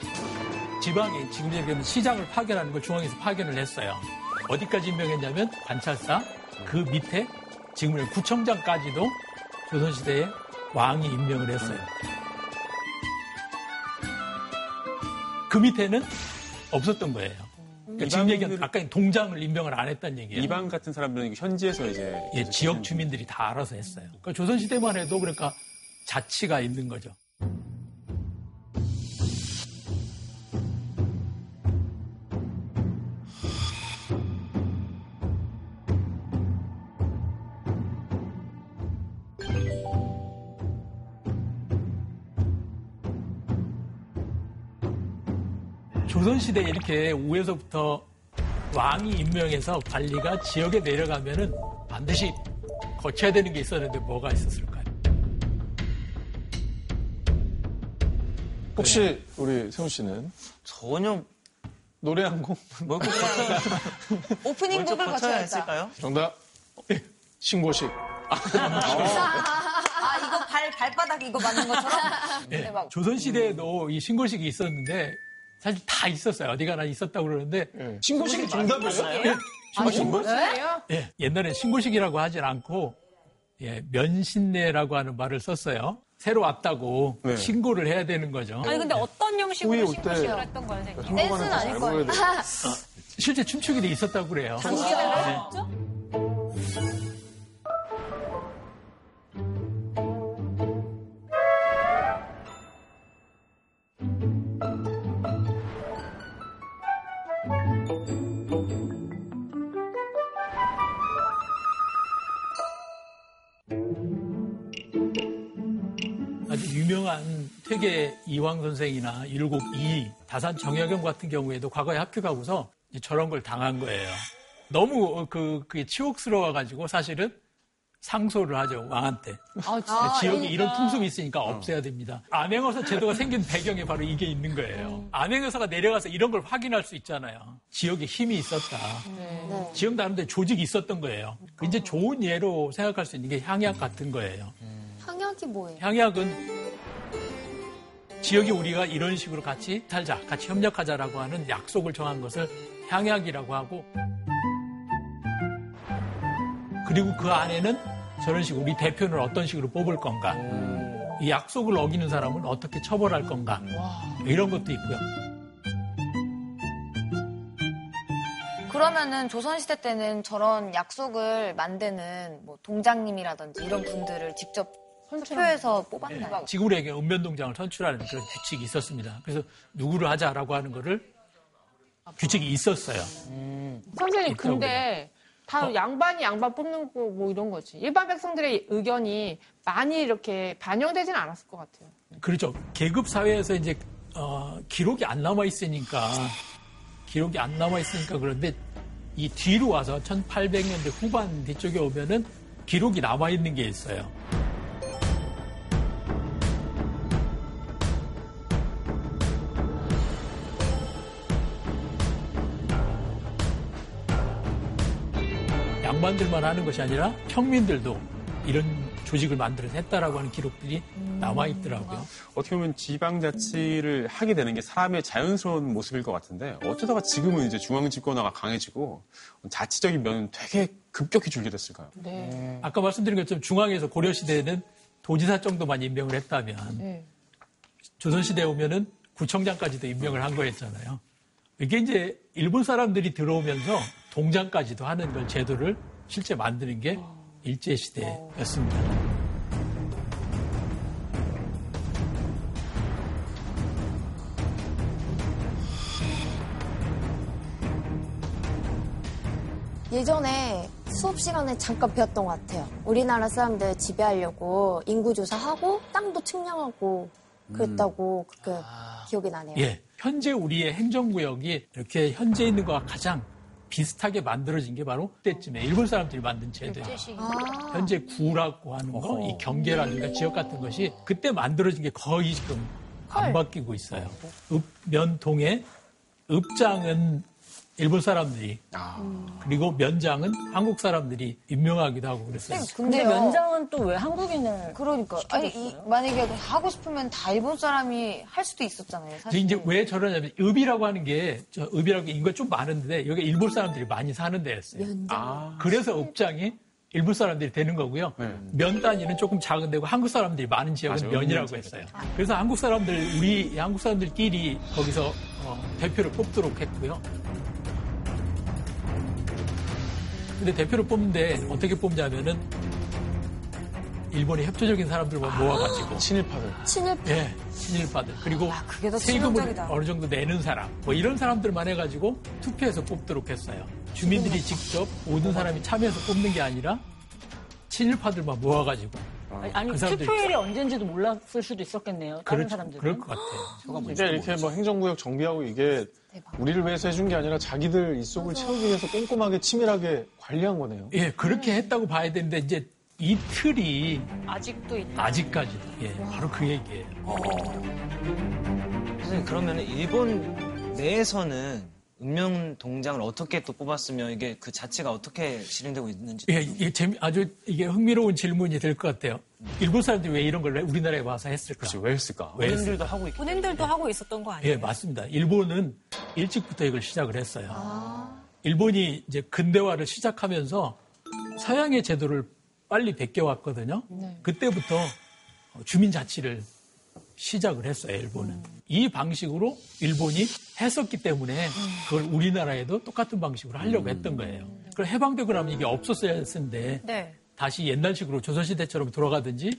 [SPEAKER 9] 지방에 지금 얘기하면 시장을 파견하는 걸 중앙에서 파견을 했어요. 어디까지 임명했냐면 관찰사, 그 밑에 지금은 구청장까지도 조선시대에 왕이 임명을 했어요. 그 밑에는 없었던 거예요. 그러니까 지금 얘기한 아까 동장을 임명을 안 했다는 얘기예요.
[SPEAKER 10] 이방 같은 사람들은 현지에서 이제
[SPEAKER 9] 예, 지역 주민들이 다 알아서 했어요. 그러니까 조선 시대만 해도 그러니까 자치가 있는 거죠. 조선시대에 이렇게 우에서부터 왕이 임명해서 관리가 지역에 내려가면은 반드시 거쳐야 되는 게 있었는데 뭐가 있었을까요?
[SPEAKER 2] 혹시 우리 세훈 씨는
[SPEAKER 6] 전혀
[SPEAKER 2] 노래 한 곡?
[SPEAKER 6] 뭘꼭 거쳐야
[SPEAKER 1] 오프닝 곡을 거쳐야.
[SPEAKER 6] 했을까요?
[SPEAKER 2] 정답. 예, 신고식.
[SPEAKER 1] 아, 이거 발, 발바닥 이거 맞는 것처럼?
[SPEAKER 9] 예,
[SPEAKER 1] 대박.
[SPEAKER 9] 조선시대에도 이 신고식이 있었는데 사실 다 있었어요. 어디 가나 있었다고 그러는데
[SPEAKER 2] 예. 신고식이 정답이에요?
[SPEAKER 9] 예,
[SPEAKER 1] 아,
[SPEAKER 9] 신고식.
[SPEAKER 1] 신고식이에요?
[SPEAKER 9] 예, 옛날에 신고식이라고 하진 않고 예, 면신내라고 하는 말을 썼어요. 새로 왔다고
[SPEAKER 2] 네.
[SPEAKER 9] 신고를 해야 되는 거죠.
[SPEAKER 7] 아니 근데 어떤
[SPEAKER 2] 후에
[SPEAKER 7] 형식으로
[SPEAKER 2] 올
[SPEAKER 7] 신고식을
[SPEAKER 2] 때
[SPEAKER 7] 했던 거예요, 선생님?
[SPEAKER 1] 댄스는 아닐 거예요.
[SPEAKER 9] 실제 춤추기도 있었다고 그래요. 아주 퇴계 이황 선생이나 율곡 이 다산 정약용 같은 경우에도 과거에 학교 가고서 저런 걸 당한 거예요. 너무 그 그게 치욕스러워가지고 사실은 상소를 하죠 왕한테.
[SPEAKER 5] 아,
[SPEAKER 9] 지역에 이런 풍습이 있으니까 없애야 됩니다. 안행어사 제도가 생긴 배경에 바로 이게 있는 거예요. 안행어사가 내려가서 이런 걸 확인할 수 있잖아요. 지역에 힘이 있었다.
[SPEAKER 3] 네.
[SPEAKER 9] 지역 나름대로 조직이 있었던 거예요. 그 이제 좋은 예로 생각할 수 있는 게 향약 같은 거예요.
[SPEAKER 3] 향약이 뭐예요?
[SPEAKER 9] 향약은 지역이 우리가 이런 식으로 같이 살자, 같이 협력하자라고 하는 약속을 정한 것을 향약이라고 하고 그리고 그 안에는 저런 식으로 우리 대표는 어떤 식으로 뽑을 건가 이 약속을 어기는 사람은 어떻게 처벌할 건가 이런 것도 있고요.
[SPEAKER 1] 그러면은 조선시대 때는 저런 약속을 만드는 뭐 동장님이라든지 이런 분들을 직접 투표해서 뽑았나요?
[SPEAKER 9] 지구력의 읍면동장을 선출하는 그런 규칙이 있었습니다. 그래서 누구를 하자라고 하는 거를 규칙이 있었어요.
[SPEAKER 5] 선생님,
[SPEAKER 9] 있더라고요.
[SPEAKER 5] 근데 다
[SPEAKER 9] 어?
[SPEAKER 5] 양반이 양반 뽑는 거 뭐 이런 거지. 일반 백성들의 의견이 많이 이렇게 반영되진 않았을 것 같아요.
[SPEAKER 9] 그렇죠. 계급 사회에서 이제 어, 기록이 안 남아 있으니까 기록이 안 남아 있으니까 그런데 이 뒤로 와서 1800년대 후반 뒤쪽에 오면은 기록이 남아 있는 게 있어요. 양반들만 하는 것이 아니라 평민들도 이런 조직을 만들어서 했다라고 하는 기록들이 남아 있더라고요.
[SPEAKER 10] 어떻게 보면 지방자치를 하게 되는 게 사람의 자연스러운 모습일 것 같은데 어쩌다가 지금은 이제 중앙집권화가 강해지고 자치적인 면은 되게 급격히 줄게 됐을까요?
[SPEAKER 5] 네.
[SPEAKER 9] 아까 말씀드린 것처럼 중앙에서 고려 시대에는 도지사 정도만 임명을 했다면
[SPEAKER 5] 네.
[SPEAKER 9] 조선 시대에 오면은 구청장까지도 임명을 한 거였잖아요. 이게 이제 일본 사람들이 들어오면서 동장까지도 하는 걸 제도를 실제 만드는 게 일제 시대였습니다.
[SPEAKER 3] 예전에 수업 시간에 잠깐 배웠던 것 같아요. 우리나라 사람들 지배하려고 인구 조사하고 땅도 측량하고 그랬다고 그렇게 기억이 나네요.
[SPEAKER 9] 예. 현재 우리의 행정구역이 이렇게 현재 있는 것과 가장 비슷하게 만들어진 게 바로 그때쯤에 일본 사람들이 만든 제도예요.
[SPEAKER 3] 아,
[SPEAKER 9] 현재 구라고 하는 거, 이 경계라든가 지역 같은 것이 그때 만들어진 게 거의 지금 안 바뀌고 있어요. 읍면동에 읍장은 일본 사람들이 그리고 면장은 한국 사람들이 임명하기도 하고 그랬어요.
[SPEAKER 8] 근데. 면장은 또 왜 한국인을
[SPEAKER 1] 그러니까 아니 이, 만약에 하고 싶으면 다 일본 사람이 할 수도 있었잖아요.
[SPEAKER 9] 근데
[SPEAKER 1] 사실.
[SPEAKER 9] 이제 왜 저러냐면 읍이라고 하는 게 저 읍이라고 인구가 좀 많은데 여기 일본 사람들이 많이 사는 데였어요.
[SPEAKER 3] 면장.
[SPEAKER 9] 그래서 읍장이 일부 사람들이 되는 거고요. 면 단위는 조금 작은 데고 한국 사람들이 많은 지역은
[SPEAKER 10] 맞아요.
[SPEAKER 9] 면이라고 했어요. 그래서 한국 사람들 우리 한국 사람들끼리 거기서 어, 대표를 뽑도록 했고요. 근데 대표를 뽑는데 어떻게 뽑냐면은 일본의 협조적인 사람들만 모아가지고
[SPEAKER 2] 친일파들.
[SPEAKER 3] 친일파.
[SPEAKER 9] 예, 친일파들 그리고
[SPEAKER 1] 아, 그게 더
[SPEAKER 9] 세금을
[SPEAKER 1] 치명적이다.
[SPEAKER 9] 어느 정도 내는 사람 뭐 이런 사람들만 해가지고 투표해서 뽑도록 했어요. 주민들이 직접 모든 사람이 참여해서 뽑는 게 아니라 친일파들만 모아가지고
[SPEAKER 8] 아니, 아니
[SPEAKER 9] 그 사람들이-
[SPEAKER 8] 투표일이 언제인지도 몰랐을 수도 있었겠네요. 다른
[SPEAKER 9] 그렇죠.
[SPEAKER 8] 사람들은.
[SPEAKER 9] 그럴 것 같아요.
[SPEAKER 2] 이게 이렇게 뭐 행정구역 정비하고 이게 우리를 위해서 해준 게 아니라 자기들 입속을 채우기 위해서 꼼꼼하게 치밀하게 관리한 거네요.
[SPEAKER 9] 예, 그렇게 했다고 봐야 되는데 이제 이 틀이
[SPEAKER 7] 아직도 있다.
[SPEAKER 9] 아직까지도 예, 바로 그 얘기예요.
[SPEAKER 6] 선생님 그러면 일본 내에서는 읍면 동장을 어떻게 또 뽑았으면 이게 그 자체가 어떻게 실행되고 있는지
[SPEAKER 9] 예, 이게 재미, 아주 이게 흥미로운 질문이 될 것 같아요. 일본 사람들이 왜 이런 걸 왜 우리나라에 와서 했을까?
[SPEAKER 10] 그렇지, 왜 했을까?
[SPEAKER 9] 왜?
[SPEAKER 6] 본인들도 하고 있고
[SPEAKER 7] 본인들도 하고 있었던 거 아니에요?
[SPEAKER 9] 예, 맞습니다. 일본은 일찍부터 이걸 시작을 했어요. 일본이 이제 근대화를 시작하면서 서양의 제도를 빨리 베껴왔거든요. 그때부터 주민 자치를 시작을 했어요, 일본은. 이 방식으로 일본이 했었기 때문에 그걸 우리나라에도 똑같은 방식으로 하려고 했던 거예요. 그럼 해방되고 나면 이게 없었어야 했는데
[SPEAKER 7] 네.
[SPEAKER 9] 다시 옛날식으로 조선시대처럼 돌아가든지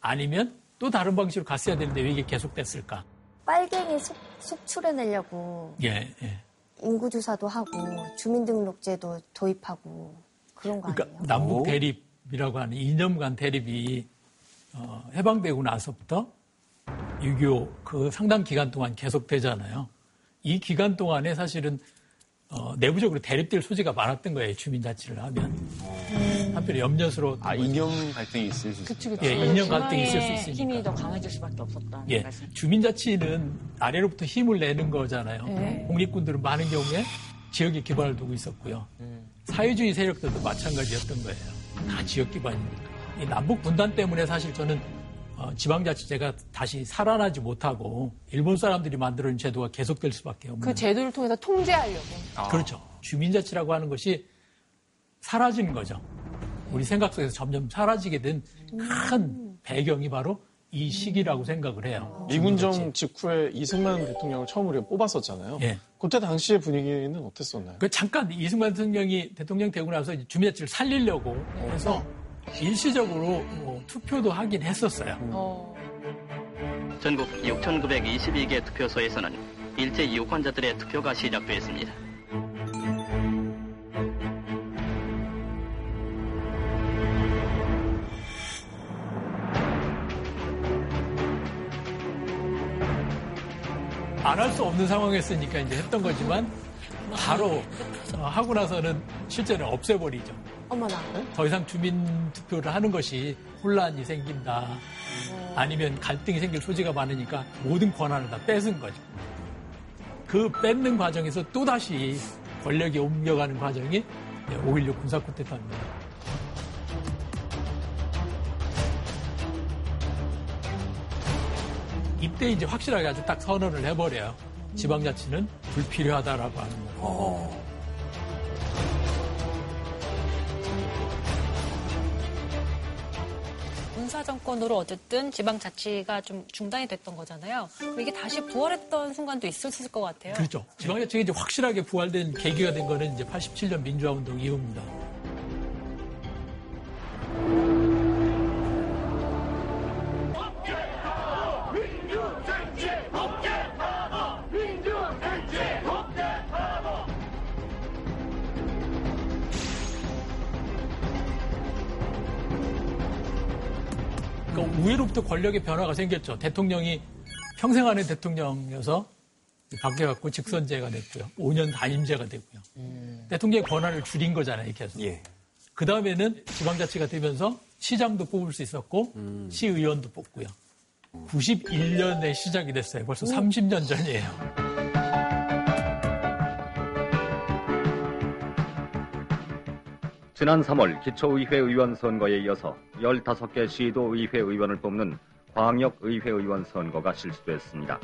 [SPEAKER 9] 아니면 또 다른 방식으로 갔어야 되는데 왜 이게 계속됐을까?
[SPEAKER 3] 빨갱이 속, 속출해내려고
[SPEAKER 9] 예, 예.
[SPEAKER 3] 인구조사도 하고 주민등록제도 도입하고 그런 거
[SPEAKER 9] 그러니까
[SPEAKER 3] 아니에요?
[SPEAKER 9] 남북 대립이라고 하는 2년간 대립이 어, 해방되고 나서부터 6.25 그 상당 기간 동안 계속되잖아요. 이 기간 동안에 사실은 어, 내부적으로 대립될 소지가 많았던 거예요. 주민자치를 하면. 한편에 염려스러웠던
[SPEAKER 10] 아,
[SPEAKER 9] 거죠.
[SPEAKER 10] 이념 갈등이 있을 수
[SPEAKER 8] 그치.
[SPEAKER 9] 예, 인연 갈등이 있을 수 있으니까.
[SPEAKER 8] 힘이 더 강해질 수밖에 없었다.
[SPEAKER 9] 예, 주민자치는 아래로부터 힘을 내는 거잖아요.
[SPEAKER 8] 네.
[SPEAKER 9] 독립군들은 많은 경우에 지역에 기반을 두고 있었고요. 사회주의 세력들도 마찬가지였던 거예요. 다 지역 기반이니까. 이 남북 분단 때문에 사실 저는 어, 지방자치제가 다시 살아나지 못하고 일본 사람들이 만들어낸 제도가 계속될 수밖에 없는.
[SPEAKER 5] 그 제도를 통해서 통제하려고.
[SPEAKER 9] 그렇죠. 주민자치라고 하는 것이 사라지는 거죠. 우리 생각 속에서 점점 사라지게 된큰 배경이 바로 이 시기라고 생각을 해요.
[SPEAKER 2] 미군정 직후에 이승만 대통령을 처음으로 우리가 뽑았었잖아요.
[SPEAKER 9] 예.
[SPEAKER 2] 그때 당시의 분위기는 어땠었나요?
[SPEAKER 9] 그 잠깐 이승만 대통령이 대통령 되고 나서 주민자치를 살리려고 해서 일시적으로 뭐 투표도 하긴 했었어요.
[SPEAKER 13] 전국 6,922개 투표소에서는 일제 유권자들의 투표가 시작됐습니다.
[SPEAKER 9] 안 할 수 없는 상황이었으니까 이제 했던 거지만 바로 어, 하고 나서는 실제는 없애버리죠.
[SPEAKER 3] 어머나.
[SPEAKER 9] 더 이상 주민 투표를 하는 것이 혼란이 생긴다. 아니면 갈등이 생길 소지가 많으니까 모든 권한을 다 뺏은 거죠. 그 뺏는 과정에서 또다시 권력이 옮겨가는 과정이 5.16 군사 쿠데타입니다. 이때 이제 확실하게 아주 딱 선언을 해버려요. 지방자치는 불필요하다라고 하는 거.
[SPEAKER 7] 군 사 정권으로 어쨌든 지방자치가 좀 중단이 됐던 거잖아요. 이게 다시 부활했던 순간도 있었을 것 같아요.
[SPEAKER 9] 그렇죠. 지방자치가 이제 확실하게 부활된 계기가 된 거는 이제 87년 민주화운동 이후입니다. 우회로부터 권력의 변화가 생겼죠. 대통령이 평생 안에 대통령이어서 바뀌어갖고 직선제가 됐고요. 5년 단임제가 됐고요. 대통령의 권한을 줄인 거잖아요, 계속. 그 다음에는 지방자치가 되면서 시장도 뽑을 수 있었고 시의원도 뽑고요. 91년에 시작이 됐어요. 벌써 30년 전이에요.
[SPEAKER 14] 지난 3월 기초의회 의원 선거에 이어서 15개 시도의회 의원을 뽑는 광역의회 의원 선거가 실시됐습니다.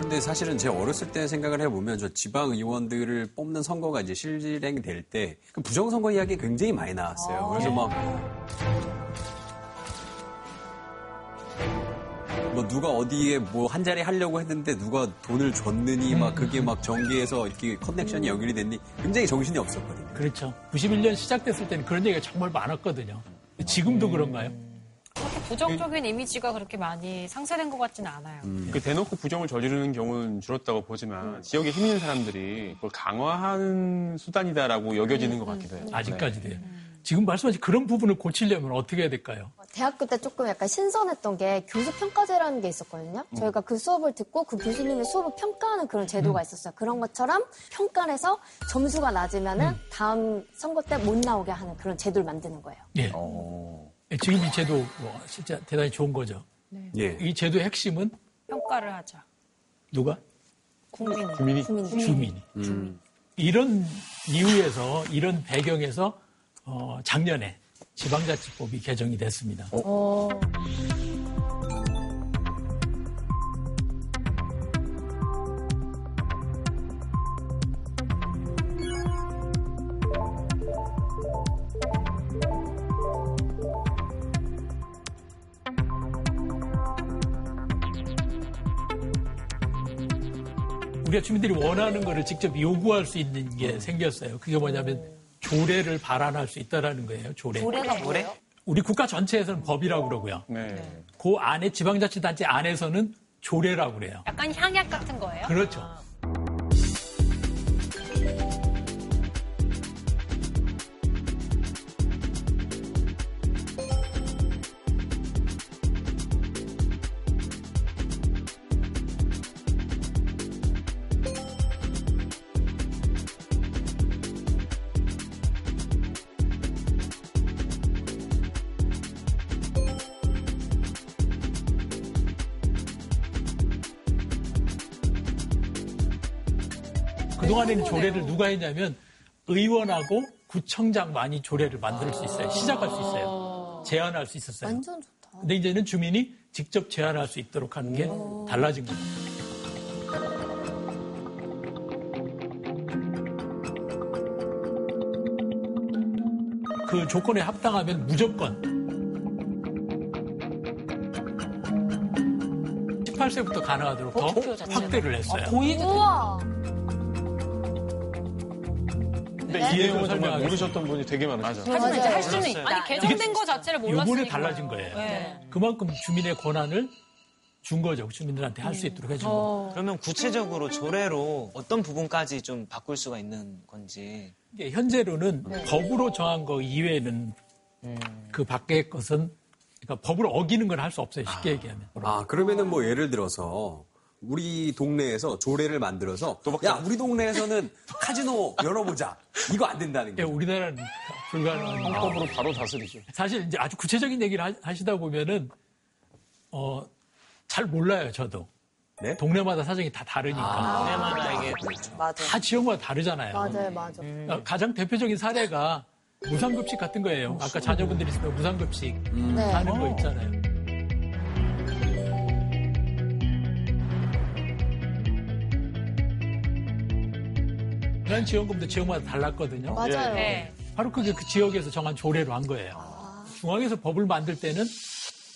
[SPEAKER 4] 근데 사실은 제가 어렸을 때 생각을 해보면 저 지방 의원들을 뽑는 선거가 이제 실행될 때 그 부정선거 이야기 굉장히 많이 나왔어요. 그래서 네. 막 뭐 누가 어디에 뭐 한 자리 하려고 했는데 누가 돈을 줬느니 막 그게 막 정계에서 이렇게 커넥션이 연결이 됐니 굉장히 정신이 없었거든요.
[SPEAKER 9] 그렇죠. 91년 시작됐을 때는 그런 얘기가 정말 많았거든요. 지금도 그런가요?
[SPEAKER 7] 그렇게 부정적인 이미지가 그렇게 많이 상쇄된 것 같지는 않아요.
[SPEAKER 10] 그 대놓고 부정을 저지르는 경우는 줄었다고 보지만 지역에 힘 있는 사람들이 그걸 강화하는 수단이다라고 여겨지는 것 같기도 해요.
[SPEAKER 9] 아직까지도요. 지금 말씀하신 그런 부분을 고치려면 어떻게 해야 될까요?
[SPEAKER 3] 대학교 때 조금 약간 신선했던 게 교수 평가제라는 게 있었거든요. 저희가 그 수업을 듣고 그 교수님의 수업을 평가하는 그런 제도가 있었어요. 그런 것처럼 평가를 해서 점수가 낮으면은 다음 선거 때 못 나오게 하는 그런 제도를 만드는 거예요.
[SPEAKER 9] 예. 예, 지금 이 제도 뭐 진짜 대단히 좋은 거죠.
[SPEAKER 4] 예.
[SPEAKER 9] 이 제도의 핵심은
[SPEAKER 7] 평가를 하자.
[SPEAKER 9] 누가?
[SPEAKER 7] 국민이.
[SPEAKER 9] 주민이. 주민이. 이런 이유에서 이런 배경에서 어, 작년에 지방자치법이 개정이 됐습니다. 우리가 주민들이 원하는 거를 직접 요구할 수 있는 게 생겼어요. 그게 뭐냐면 조례를 발안할 수 있다라는 거예요. 조례.
[SPEAKER 1] 조례가 뭐예요?
[SPEAKER 9] 우리 국가 전체에서는 법이라고 그러고요.
[SPEAKER 10] 네.
[SPEAKER 9] 그 안에 지방자치단체 안에서는 조례라고 그래요.
[SPEAKER 7] 약간 향약 같은 거예요?
[SPEAKER 9] 그렇죠. 그동안에는 조례를 누가 했냐면 의원하고 구청장만이 조례를 만들 수 있어요. 시작할 수 있어요. 제안할 수 있었어요.
[SPEAKER 3] 완전 좋다.
[SPEAKER 9] 근데 이제는 주민이 직접 제안할 수 있도록 하는 게 달라진 겁니다. 그 조건에 합당하면 무조건 18세부터 가능하도록 더
[SPEAKER 7] 투표 자체가.
[SPEAKER 9] 확대를 했어요.
[SPEAKER 3] 우와.
[SPEAKER 2] 근데
[SPEAKER 9] 네.
[SPEAKER 2] 이 내용은 정말
[SPEAKER 9] 설명하겠습니다.
[SPEAKER 2] 모르셨던 분이 되게 많으죠.
[SPEAKER 7] 하지만 이제 할
[SPEAKER 3] 맞아요.
[SPEAKER 7] 수는 있다. 아니, 개정된 거 자체를 몰랐으니까.
[SPEAKER 9] 요번에 달라진 거예요.
[SPEAKER 7] 네.
[SPEAKER 9] 그만큼 주민의 권한을 준 거죠. 주민들한테 할 수 있도록 해준 거.
[SPEAKER 6] 그러면 구체적으로 조례로 어떤 부분까지 좀 바꿀 수가 있는 건지.
[SPEAKER 9] 이게 현재로는 법으로 정한 거 이외에는 그 밖의 것은 그러니까 법을 어기는 건 할 수 없어요. 쉽게 얘기하면.
[SPEAKER 4] 아, 그러면은 뭐 예를 들어서 우리 동네에서 조례를 만들어서 야, 우리 동네에서는 카지노 열어보자. 이거 안 된다는
[SPEAKER 9] 예,
[SPEAKER 4] 게.
[SPEAKER 9] 우리나라는 불가능한
[SPEAKER 2] 헌법으로 바로 다스리죠.
[SPEAKER 9] 사실 이제 아주 구체적인 얘기를 하- 하시다 보면은 어, 잘 몰라요, 저도.
[SPEAKER 4] 네?
[SPEAKER 9] 동네마다 사정이 다 다르니까.
[SPEAKER 6] 때마다 이게
[SPEAKER 1] 맞아.
[SPEAKER 9] 다 지역마다 다르잖아요.
[SPEAKER 3] 맞아요, 맞아.
[SPEAKER 9] 어, 가장 대표적인 사례가 무상급식 같은 거예요. 아까 자녀분들이 있으면 무상급식
[SPEAKER 3] 네.
[SPEAKER 9] 하는 거 있잖아요. 지원금도 지역마다 달랐거든요.
[SPEAKER 3] 맞아요.
[SPEAKER 7] 네.
[SPEAKER 9] 바로 그게 그 지역에서 정한 조례로 한 거예요. 중앙에서 법을 만들 때는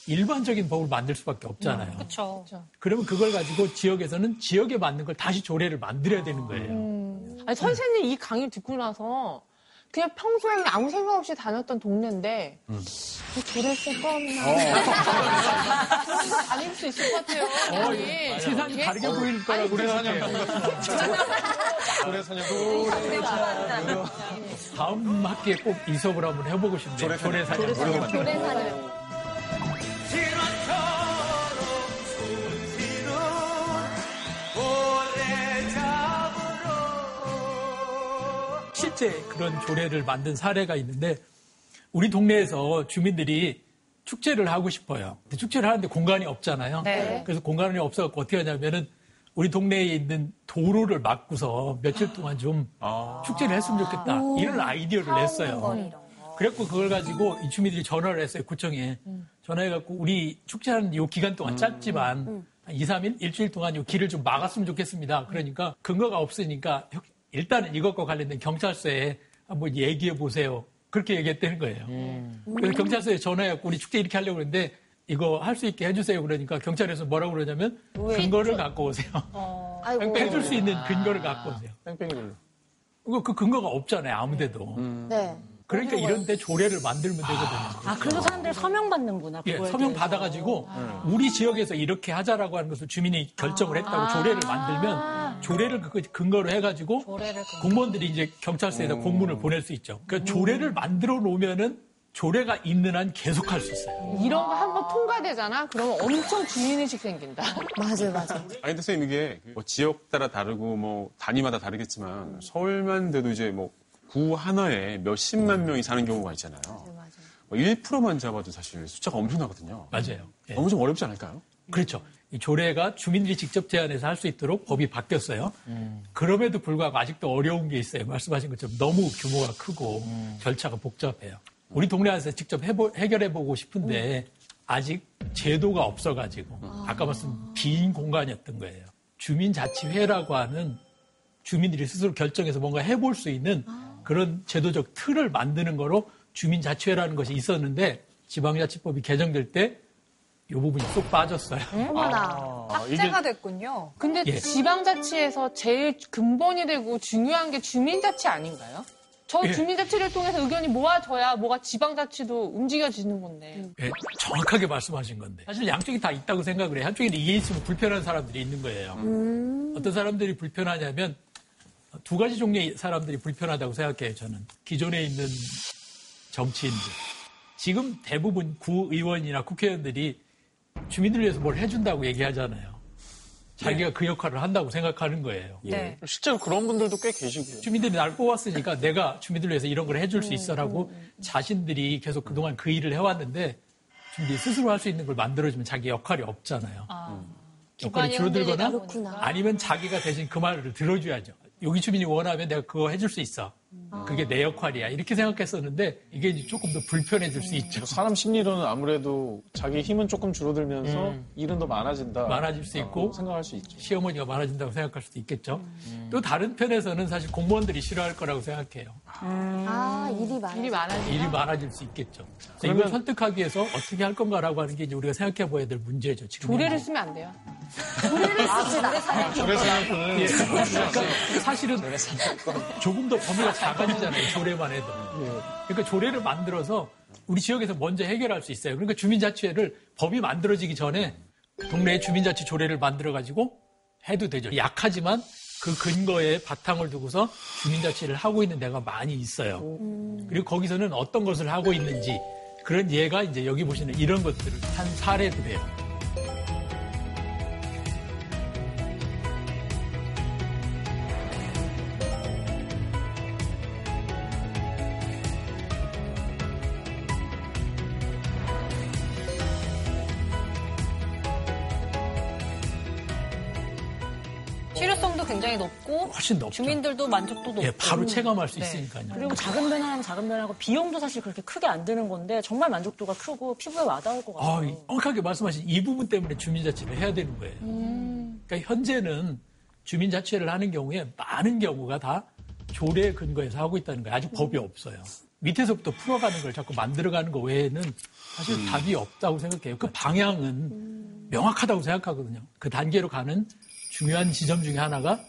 [SPEAKER 9] 일반적인 법을 만들 수밖에 없잖아요.
[SPEAKER 7] 그렇죠.
[SPEAKER 9] 그러면 그걸 가지고 지역에서는 지역에 맞는 걸 다시 조례를 만들어야 되는 거예요.
[SPEAKER 5] 아니, 선생님 이 강의를 듣고 나서 그냥 평소에 그냥 아무 생각 없이 다녔던 동네인데 뭐 조례 쓸거 없나 다닐 수 있을 것 같아요.
[SPEAKER 9] 어,
[SPEAKER 5] 우리.
[SPEAKER 9] 세상이? 다르게 보일 거라고
[SPEAKER 2] 노래
[SPEAKER 9] 생각해요.
[SPEAKER 2] 사냥 노래 사냥
[SPEAKER 9] 다음 학기에 꼭이 수업을 한번 해보고 싶네요. 조례 사냥.
[SPEAKER 3] 조례 사냥.
[SPEAKER 9] 실제 그런 조례를 만든 사례가 있는데 우리 동네에서 주민들이 축제를 하고 싶어요. 근데 축제를 하는데 공간이 없잖아요.
[SPEAKER 7] 네.
[SPEAKER 9] 그래서 공간이 없어서 어떻게 하냐면은 우리 동네에 있는 도로를 막고서 며칠 동안 좀 축제를 했으면 좋겠다. 이런 아이디어를 냈어요. 그래갖고 그걸 가지고 이 주민들이 전화를 했어요, 구청에. 전화해갖고 우리 축제하는 이 기간 동안 짧지만 한 2, 3일, 일주일 동안 이 길을 좀 막았으면 좋겠습니다. 그러니까 근거가 없으니까 일단은 이것과 관련된 경찰서에 한번 얘기해 보세요. 그렇게 얘기했다는 거예요. 그래서 경찰서에 전화해갖고 우리 축제 이렇게 하려고 그랬는데 이거 할 수 있게 해주세요. 그러니까 경찰에서 뭐라고 그러냐면 근거를 갖고 오세요.
[SPEAKER 3] 아이고.
[SPEAKER 9] 해줄 수 있는 근거를 갖고 오세요.
[SPEAKER 2] 뺑뺑이를.
[SPEAKER 9] 이거 그 근거가 없잖아요. 아무데도.
[SPEAKER 3] 네.
[SPEAKER 9] 그러니까 이런 데 조례를 만들면 되거든요.
[SPEAKER 8] 아, 그래서 사람들이 서명 받는구나.
[SPEAKER 9] 예, 서명
[SPEAKER 8] 대해서.
[SPEAKER 9] 받아 가지고 우리 지역에서 이렇게 하자라고 하는 것을 주민이 결정을 했다고 조례를 만들면 조례를 그 근거로 해 가지고 공무원들이 이제 경찰서에다 공문을 보낼 수 있죠. 그러니까 조례를 만들어 놓으면은 조례가 있는 한 계속 할 수 있어요.
[SPEAKER 5] 이런 거 한번 통과되잖아? 그러면 엄청 주민의식 생긴다.
[SPEAKER 3] 맞아요, 맞아요.
[SPEAKER 10] 아니, 근데 선생님 이게 뭐 지역 따라 다르고 뭐 단위마다 다르겠지만 서울만 돼도 이제 뭐 구 하나에 몇십만 명이 사는 경우가 있잖아요. 뭐 1%만 잡아도 사실 숫자가 엄청나거든요.
[SPEAKER 9] 맞아요. 예.
[SPEAKER 10] 너무 좀 어렵지 않을까요?
[SPEAKER 9] 그렇죠. 이 조례가 주민들이 직접 제안해서 할 수 있도록 법이 바뀌었어요. 그럼에도 불구하고 아직도 어려운 게 있어요. 말씀하신 것처럼 너무 규모가 크고 절차가 복잡해요. 우리 동네에서 직접 해보, 해결해보고 싶은데 아직 제도가 없어가지고 아까 말씀 빈 공간이었던 거예요. 주민자치회라고 하는 주민들이 스스로 결정해서 뭔가 해볼 수 있는 그런 제도적 틀을 만드는 거로 주민자치회라는 것이 있었는데 지방자치법이 개정될 때 이 부분이 쏙 빠졌어요.
[SPEAKER 3] 어머나.
[SPEAKER 1] 삭제가 됐군요.
[SPEAKER 5] 근데
[SPEAKER 9] 예.
[SPEAKER 5] 지방자치에서 제일 근본이 되고 중요한 게 주민자치 아닌가요? 저
[SPEAKER 9] 예.
[SPEAKER 5] 주민자치를 통해서 의견이 모아져야 뭐가 지방자치도 움직여지는 건데.
[SPEAKER 9] 예, 정확하게 말씀하신 건데. 사실 양쪽이 다 있다고 생각을 해요. 한쪽에는 이게 있으면 불편한 사람들이 있는 거예요. 어떤 사람들이 불편하냐면 두 가지 종류의 사람들이 불편하다고 생각해요, 저는. 기존에 있는 정치인들. 지금 대부분 구의원이나 국회의원들이 주민들 위해서 뭘 해준다고 얘기하잖아요. 자기가 그 역할을 한다고 생각하는 거예요.
[SPEAKER 1] 네.
[SPEAKER 2] 실제로 그런 분들도 꽤 계시고요.
[SPEAKER 9] 주민들이 날 뽑았으니까 내가 주민들 위해서 이런 걸 해줄 수 있어라고 자신들이 계속 그동안 그 일을 해왔는데 주민들이 스스로 할 수 있는 걸 만들어주면 자기 역할이 없잖아요. 역할이
[SPEAKER 5] 기관이
[SPEAKER 9] 줄어들거나. 아니면 자기가 대신 그 말을 들어줘야죠. 여기 주민이 원하면 내가 그거 해줄 수 있어. 그게 내 역할이야. 이렇게 생각했었는데 이게 이제 조금 더 불편해질 수 있죠.
[SPEAKER 2] 사람 심리로는 아무래도 자기 힘은 조금 줄어들면서 일은 더 많아진다.
[SPEAKER 9] 많아질 수 있고
[SPEAKER 2] 생각할 수 있죠.
[SPEAKER 9] 시어머니가 많아진다고 생각할 수도 있겠죠. 또 다른 편에서는 사실 공무원들이 싫어할 거라고 생각해요.
[SPEAKER 3] 아, 일이 많아.
[SPEAKER 5] 일이
[SPEAKER 9] 많아질 수 있겠죠.
[SPEAKER 2] 그러면-
[SPEAKER 9] 이걸 선택하기 위해서 어떻게 할 건가라고 하는 게 이제 우리가 생각해 봐야 될 문제죠. 지금.
[SPEAKER 5] 조례를 쓰면 안 돼요.
[SPEAKER 2] 그래서
[SPEAKER 9] 예. 그러니까 사실은 조금 더 범위가 작아지잖아요. 조례만 해도. 그러니까 조례를 만들어서 우리 지역에서 먼저 해결할 수 있어요. 그러니까 주민자치회를 법이 만들어지기 전에 동네에 주민자치 조례를 만들어 가지고 해도 되죠. 약하지만 그 근거에 바탕을 두고서 주민자치를 하고 있는 데가 많이 있어요. 그리고 거기서는 어떤 것을 하고 있는지 그런 예가 이제 여기 보시는 이런 것들을 한 사례들이에요.
[SPEAKER 7] 실효성도 굉장히 높고
[SPEAKER 9] 훨씬 높죠.
[SPEAKER 7] 주민들도 만족도 높고
[SPEAKER 9] 예, 바로 체감할 수
[SPEAKER 7] 네.
[SPEAKER 9] 있으니까요.
[SPEAKER 8] 그리고 작은 변화는 작은 변화고 비용도 사실 그렇게 크게 안 드는 건데 정말 만족도가 크고 피부에 와닿을 것
[SPEAKER 9] 아,
[SPEAKER 8] 같아요.
[SPEAKER 9] 정확하게 말씀하신 이 부분 때문에 주민자치를 해야 되는 거예요. 그러니까 현재는 주민자치를 하는 경우에 많은 경우가 다 조례 근거에서 하고 있다는 거예요. 아직 법이 없어요. 밑에서부터 풀어가는 걸 자꾸 만들어가는 거 외에는 사실 답이 없다고 생각해요. 그 방향은 명확하다고 생각하거든요. 그 단계로 가는 중요한 지점 중에 하나가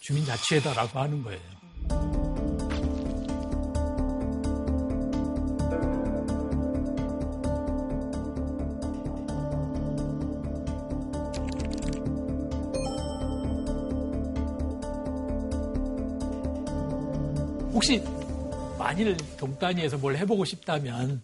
[SPEAKER 9] 주민자치회다라고 하는 거예요. 혹시 만일 동단위에서 뭘 해보고 싶다면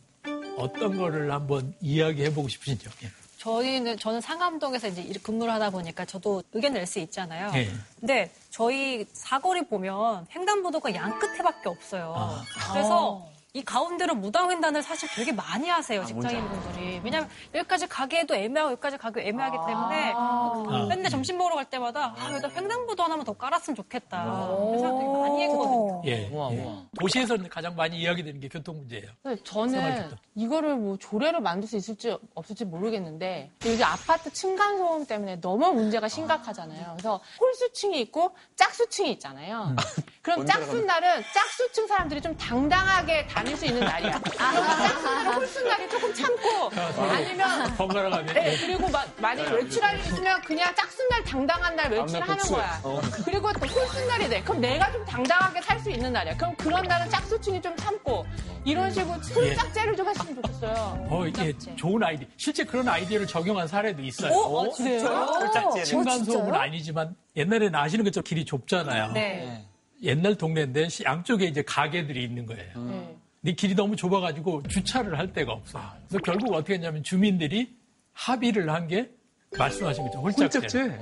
[SPEAKER 9] 어떤 거를 한번 이야기해보고 싶으신지요? 예.
[SPEAKER 7] 저희는 저는 상암동에서 이제 일- 근무를 하다 보니까 저도 의견 낼 수 있잖아요.
[SPEAKER 9] 예.
[SPEAKER 7] 근데 저희 사거리 보면 횡단보도가 양 끝에밖에 없어요.
[SPEAKER 9] 아.
[SPEAKER 7] 그래서 이 가운데로 무당횡단을 사실 되게 많이 하세요, 직장인분들이. 왜냐면 여기까지 가기에도 애매하고 여기까지 가기 애매하기 때문에
[SPEAKER 9] 아.
[SPEAKER 7] 맨날 점심 먹으러 갈 때마다 아, 여기다 횡단보도 하나만 더 깔았으면 좋겠다. 그 생각 되게 많이 했거든요.
[SPEAKER 9] 예, 예. 도시에서는 가장 많이 이야기되는 게 교통 문제예요.
[SPEAKER 5] 근데 저는. 이거를 뭐 조례로 만들 수 있을지 없을지 모르겠는데 요즘 아파트 층간 소음 때문에 너무 문제가 심각하잖아요. 그래서 홀수층이 있고 짝수층이 있잖아요. 그럼 짝수 날은 짝수층 사람들이 좀 당당하게 다닐 수 있는 날이야. 그럼 짝수 날은 홀수 날이 조금 참고 아니면
[SPEAKER 9] 번갈아 가면.
[SPEAKER 5] 네, 그리고 마- 만약에 외출할 일 있으면 그냥 짝순 날 당당한 날 외출하는. 거야. 그리고 또 홀수날이 돼. 그럼 내가 좀 당당하게 살 수 있는 날이야. 그럼 그런 날은 짝수층이 좀 참고 이런 식으로 홀짝제를 좀 했으면 좋겠어요.
[SPEAKER 9] 어, 예, 좋은 아이디. 실제 그런 아이디어를 적용한 사례도 있어요.
[SPEAKER 5] 어? 아, 진짜요?
[SPEAKER 6] 홀짝제를.
[SPEAKER 9] 층간
[SPEAKER 3] 어,
[SPEAKER 9] 소음은? 아니지만 옛날에는 아시는 것처럼 길이 좁잖아요.
[SPEAKER 5] 네.
[SPEAKER 9] 옛날 동네인데 시- 양쪽에 이제 가게들이 있는 거예요.
[SPEAKER 5] 네.
[SPEAKER 9] 근데 길이 너무 좁아가지고 주차를 할 데가 없어요. 그래서 결국 어떻게 했냐면 주민들이 합의를 한 게 말씀하신 것처럼 홀짝제.
[SPEAKER 10] 홀짝제?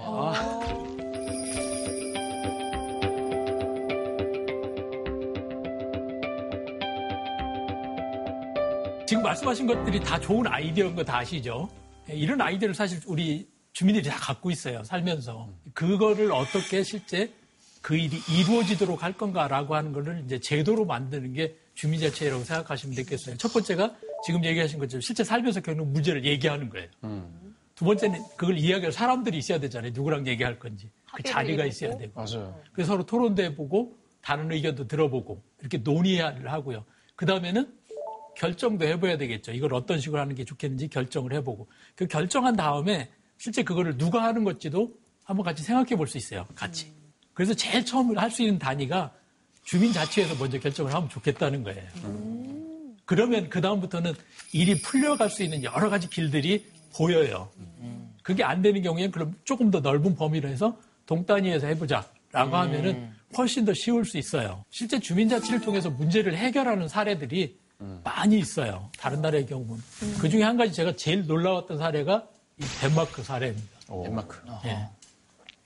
[SPEAKER 9] 지금 말씀하신 것들이 다 좋은 아이디어인 거 다 아시죠? 예, 이런 아이디어를 사실 우리 주민들이 다 갖고 있어요, 살면서. 그거를 어떻게 실제 그 일이 이루어지도록 할 건가라고 하는 거를 이제 제도로 만드는 게 주민자치라고 생각하시면 되겠어요. 첫 번째가 지금 얘기하신 것처럼 실제 살면서 겪는 문제를 얘기하는 거예요. 두 번째는 그걸 이야기할 사람들이 있어야 되잖아요. 누구랑 얘기할 건지. 그 자리가. 있어야 되고.
[SPEAKER 2] 맞아요.
[SPEAKER 9] 그래서 서로 토론도 해보고 다른 의견도 들어보고 이렇게 논의를 하고요. 그 다음에는 결정도 해봐야 되겠죠. 이걸 어떤 식으로 하는 게 좋겠는지 결정을 해보고 그 결정한 다음에 실제 그거를 누가 하는 것지도 한번 같이 생각해 볼 수 있어요. 같이. 그래서 제일 처음 할 수 있는 단위가 주민 자치에서 먼저 결정을 하면 좋겠다는 거예요. 그러면 그 다음부터는 일이 풀려갈 수 있는 여러 가지 길들이 보여요. 그게 안 되는 경우에는 그럼 조금 더 넓은 범위로 해서 동단위에서 해보자라고 하면은 훨씬 더 쉬울 수 있어요. 실제 주민자치를 통해서 문제를 해결하는 사례들이 많이 있어요. 다른 나라의 경우는. 그 중에 한 가지 제가 제일 놀라웠던 사례가 이 덴마크 사례입니다.
[SPEAKER 10] 덴마크.
[SPEAKER 9] 예.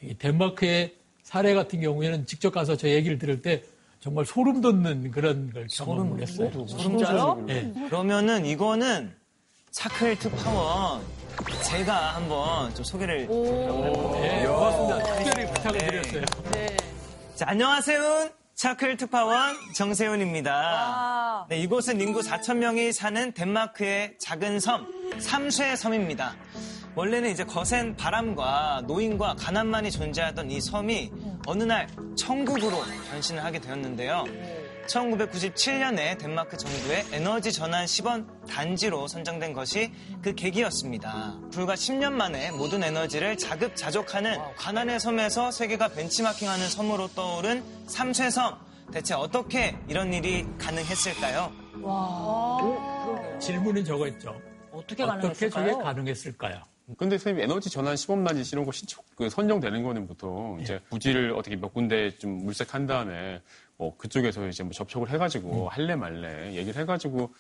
[SPEAKER 9] 이 덴마크의 사례 같은 경우에는 직접 가서 저 얘기를 들을 때 정말 소름 돋는 그런 걸 경험을 했어요.
[SPEAKER 6] 진짜요?
[SPEAKER 9] 예.
[SPEAKER 6] 그러면은 이거는 차클 특파원 제가 한번 좀 소개를
[SPEAKER 9] 예, 고맙습니다. 특별히 부탁을
[SPEAKER 6] 네.
[SPEAKER 9] 드렸어요.
[SPEAKER 6] 자, 안녕하세요. 차클 특파원 정세훈입니다.
[SPEAKER 12] 아.
[SPEAKER 6] 네, 이곳은 인구 4천 명이 사는 덴마크의 작은 섬 삼쇠 섬입니다. 원래는 이제 거센 바람과 노인과 가난만이 존재하던 이 섬이 어느 날 천국으로 변신을 하게 되었는데요. 1997년에 덴마크 정부의 에너지 전환 시범 단지로 선정된 것이 그 계기였습니다. 불과 10년 만에 모든 에너지를 자급자족하는 가난의 섬에서 세계가 벤치마킹하는 섬으로 떠오른 삼쇠섬. 대체 어떻게 이런 일이 가능했을까요?
[SPEAKER 9] 질문은 저거 있죠.
[SPEAKER 8] 어떻게
[SPEAKER 9] 어떻게 저게
[SPEAKER 8] 가능했을까요?
[SPEAKER 9] 가능했을까요?
[SPEAKER 10] 근데 선생님 에너지 전환 시범단지 이런 거 신청 그 선정되는 거는 보통
[SPEAKER 9] 예.
[SPEAKER 10] 이제 부지를 어떻게 몇 군데 좀 물색한 다음에 뭐 그쪽에서 이제 뭐 접촉을
[SPEAKER 9] 음.
[SPEAKER 10] 해가지고 할래 말래 얘기를 해가지고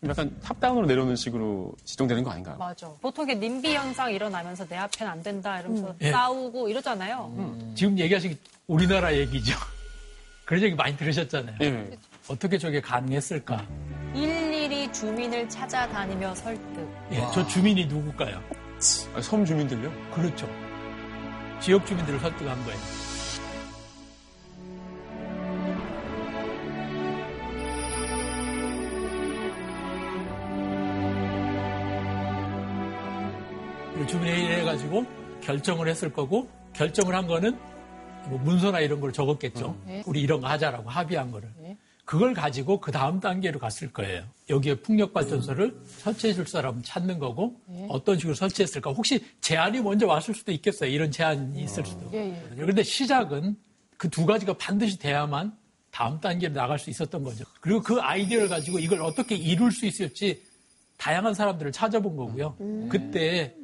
[SPEAKER 10] 좀 약간 탑다운으로 내려오는 식으로 지정되는 거 아닌가요?
[SPEAKER 7] 맞아. 보통 이게 님비 현상 일어나면서 내 앞에는 안 된다 이러면서
[SPEAKER 9] 예.
[SPEAKER 7] 싸우고 이러잖아요.
[SPEAKER 9] 음. 지금 얘기하신 게 우리나라 얘기죠. 그런 얘기 많이 들으셨잖아요.
[SPEAKER 10] 예.
[SPEAKER 9] 어떻게 저게 가능했을까?
[SPEAKER 7] 일일이 주민을 찾아다니며 설득.
[SPEAKER 9] 예, 저 주민이 누굴까요?
[SPEAKER 10] 아, 섬 주민들요?
[SPEAKER 9] 그렇죠. 지역 주민들을 설득한 거예요. 주민회의를 해가지고 결정을 했을 거고 결정을 한 거는 뭐 문서나 이런 걸 적었겠죠.
[SPEAKER 5] 네.
[SPEAKER 9] 우리 이런 거 하자라고 합의한 거를.
[SPEAKER 5] 네.
[SPEAKER 9] 그걸 가지고 그 다음 단계로 갔을 거예요. 여기에 풍력발전소를 설치해 줄 사람은 찾는 거고
[SPEAKER 5] 네.
[SPEAKER 9] 어떤 식으로 설치했을까. 혹시 제안이 먼저 왔을 수도 있겠어요. 이런 제안이 있을 수도.
[SPEAKER 5] 예, 예.
[SPEAKER 9] 그런데 시작은 그 두 가지가 반드시 돼야만 다음 단계로 나갈 수 있었던 거죠. 그리고 그 아이디어를 가지고 이걸 어떻게 이룰 수 있을지 다양한 사람들을 찾아본 거고요. 그때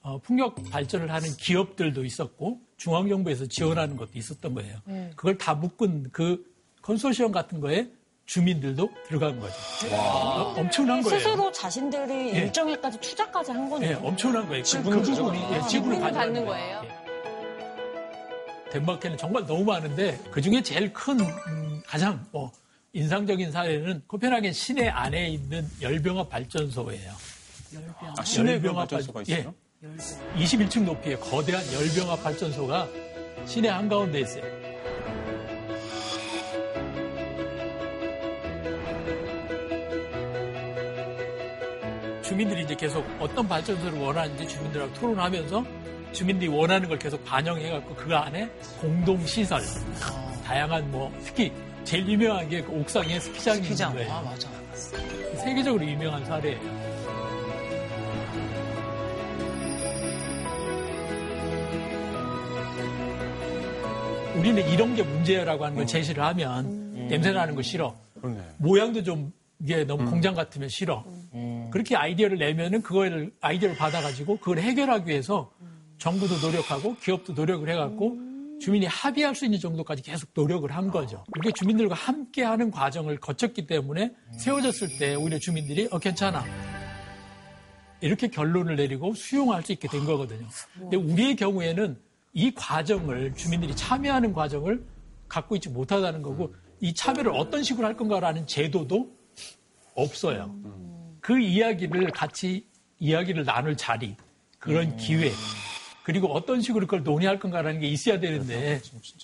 [SPEAKER 9] 어, 풍력 발전을 하는 기업들도 있었고 중앙정부에서 지원하는 것도 있었던 거예요.
[SPEAKER 5] 네.
[SPEAKER 9] 그걸 다 묶은 그 컨소시엄 같은 거에 주민들도 들어간 거죠. 어, 엄청난 거예요.
[SPEAKER 8] 스스로 자신들이
[SPEAKER 9] 예.
[SPEAKER 8] 일정일까지 투자까지 한 거네요.
[SPEAKER 9] 예, 엄청난 거예요. 그
[SPEAKER 10] 지분을
[SPEAKER 9] 부분이 예, 지분을
[SPEAKER 5] 받는 거예요.
[SPEAKER 9] 예. 덴마크에는 정말 너무 많은데 그 중에 제일 큰 음, 가장 뭐 인상적인 사례는 코펜하겐 시내 안에 있는 열병합 발전소예요.
[SPEAKER 10] 열병합. 아, 시내
[SPEAKER 9] 열병합
[SPEAKER 10] 발전소가
[SPEAKER 9] 발-
[SPEAKER 10] 있어요?
[SPEAKER 9] 예. 21층 높이의 거대한 열병합 발전소가 시내 한가운데 있어요. 주민들이 이제 계속 어떤 발전소를 원하는지 주민들하고 토론하면서 주민들이 원하는 걸 계속 반영해갖고 그 안에 공동 시설, 다양한 뭐, 특히 제일 유명한 게 그 옥상에 스키장이
[SPEAKER 6] 스키장.
[SPEAKER 9] 있는 거예요.
[SPEAKER 6] 아, 맞아.
[SPEAKER 9] 세계적으로 유명한 사례예요. 우리는 이런 게 문제라고 하는 걸 제시를 하면 냄새 나는 거 싫어.
[SPEAKER 10] 그러네.
[SPEAKER 9] 모양도 좀 이게 너무 공장 같으면 싫어. 그렇게 아이디어를 내면은 그걸 아이디어를 받아가지고 그걸 해결하기 위해서 정부도 노력하고 기업도 노력을 해갖고 주민이 합의할 수 있는 정도까지 계속 노력을 한 거죠. 이게 주민들과 함께 하는 과정을 거쳤기 때문에 세워졌을 때 오히려 주민들이 어 괜찮아 이렇게 결론을 내리고 수용할 수 있게 된 거거든요. 근데 우리의 경우에는 이 과정을 주민들이 참여하는 과정을 갖고 있지 못하다는 거고 이 참여를 어떤 식으로 할 건가라는 제도도 없어요. 그 이야기를 같이 이야기를 나눌 자리, 그런 기회, 그리고 어떤 식으로 그걸 논의할 건가라는 게 있어야 되는데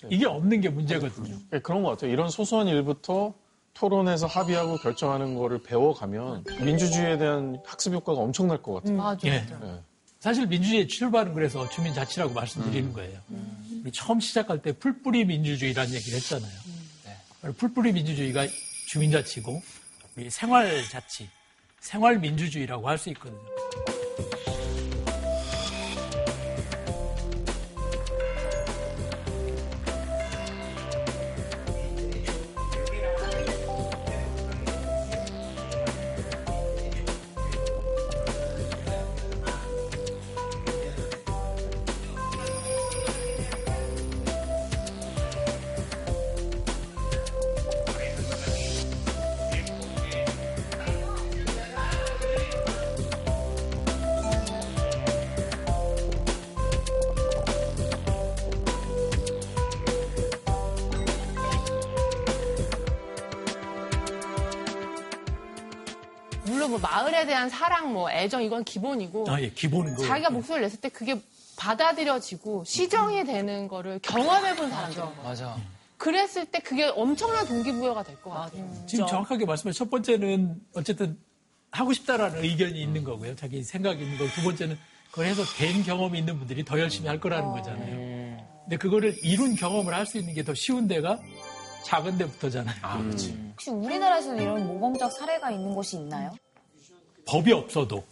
[SPEAKER 9] 이게 없는 게 문제거든요.
[SPEAKER 2] 예, 그런 것 같아요. 이런 소소한 일부터 토론해서 합의하고 결정하는 거를 배워가면 민주주의에 대한 학습 효과가 엄청날 것 같아요.
[SPEAKER 5] 맞아.
[SPEAKER 9] 예.
[SPEAKER 2] 예.
[SPEAKER 9] 사실 민주주의의 출발은 그래서 주민자치라고 말씀드리는 거예요. 우리 처음 시작할 때 풀뿌리 민주주의라는 얘기를 했잖아요. 바로 풀뿌리 민주주의가 주민자치고 우리 생활자치, 생활 민주주의라고 할 수 있거든요.
[SPEAKER 5] 마을에 대한 사랑, 뭐 애정 이건 기본이고
[SPEAKER 9] 아, 예, 기본은 거.
[SPEAKER 5] 자기가 목소리를 냈을 때 그게 받아들여지고 시정이 되는 거를 경험해본 사람들.
[SPEAKER 6] 맞아.
[SPEAKER 5] 그랬을 때 그게 엄청난 동기부여가 될 것 같아요.
[SPEAKER 9] 지금 정확하게 말씀해 첫 번째는 어쨌든 하고 싶다라는 의견이 있는 거고요. 자기 생각이 있는 거고 두 번째는 그걸 해서 된 경험이 있는 분들이 더 열심히 할 거라는 거잖아요. 근데 그거를 이룬 경험을 할 수 있는 게 더 쉬운 데가 작은 데부터잖아요.
[SPEAKER 1] 혹시 우리나라에서는 이런 모범적 사례가 있는 곳이 있나요?
[SPEAKER 9] 법이 없어도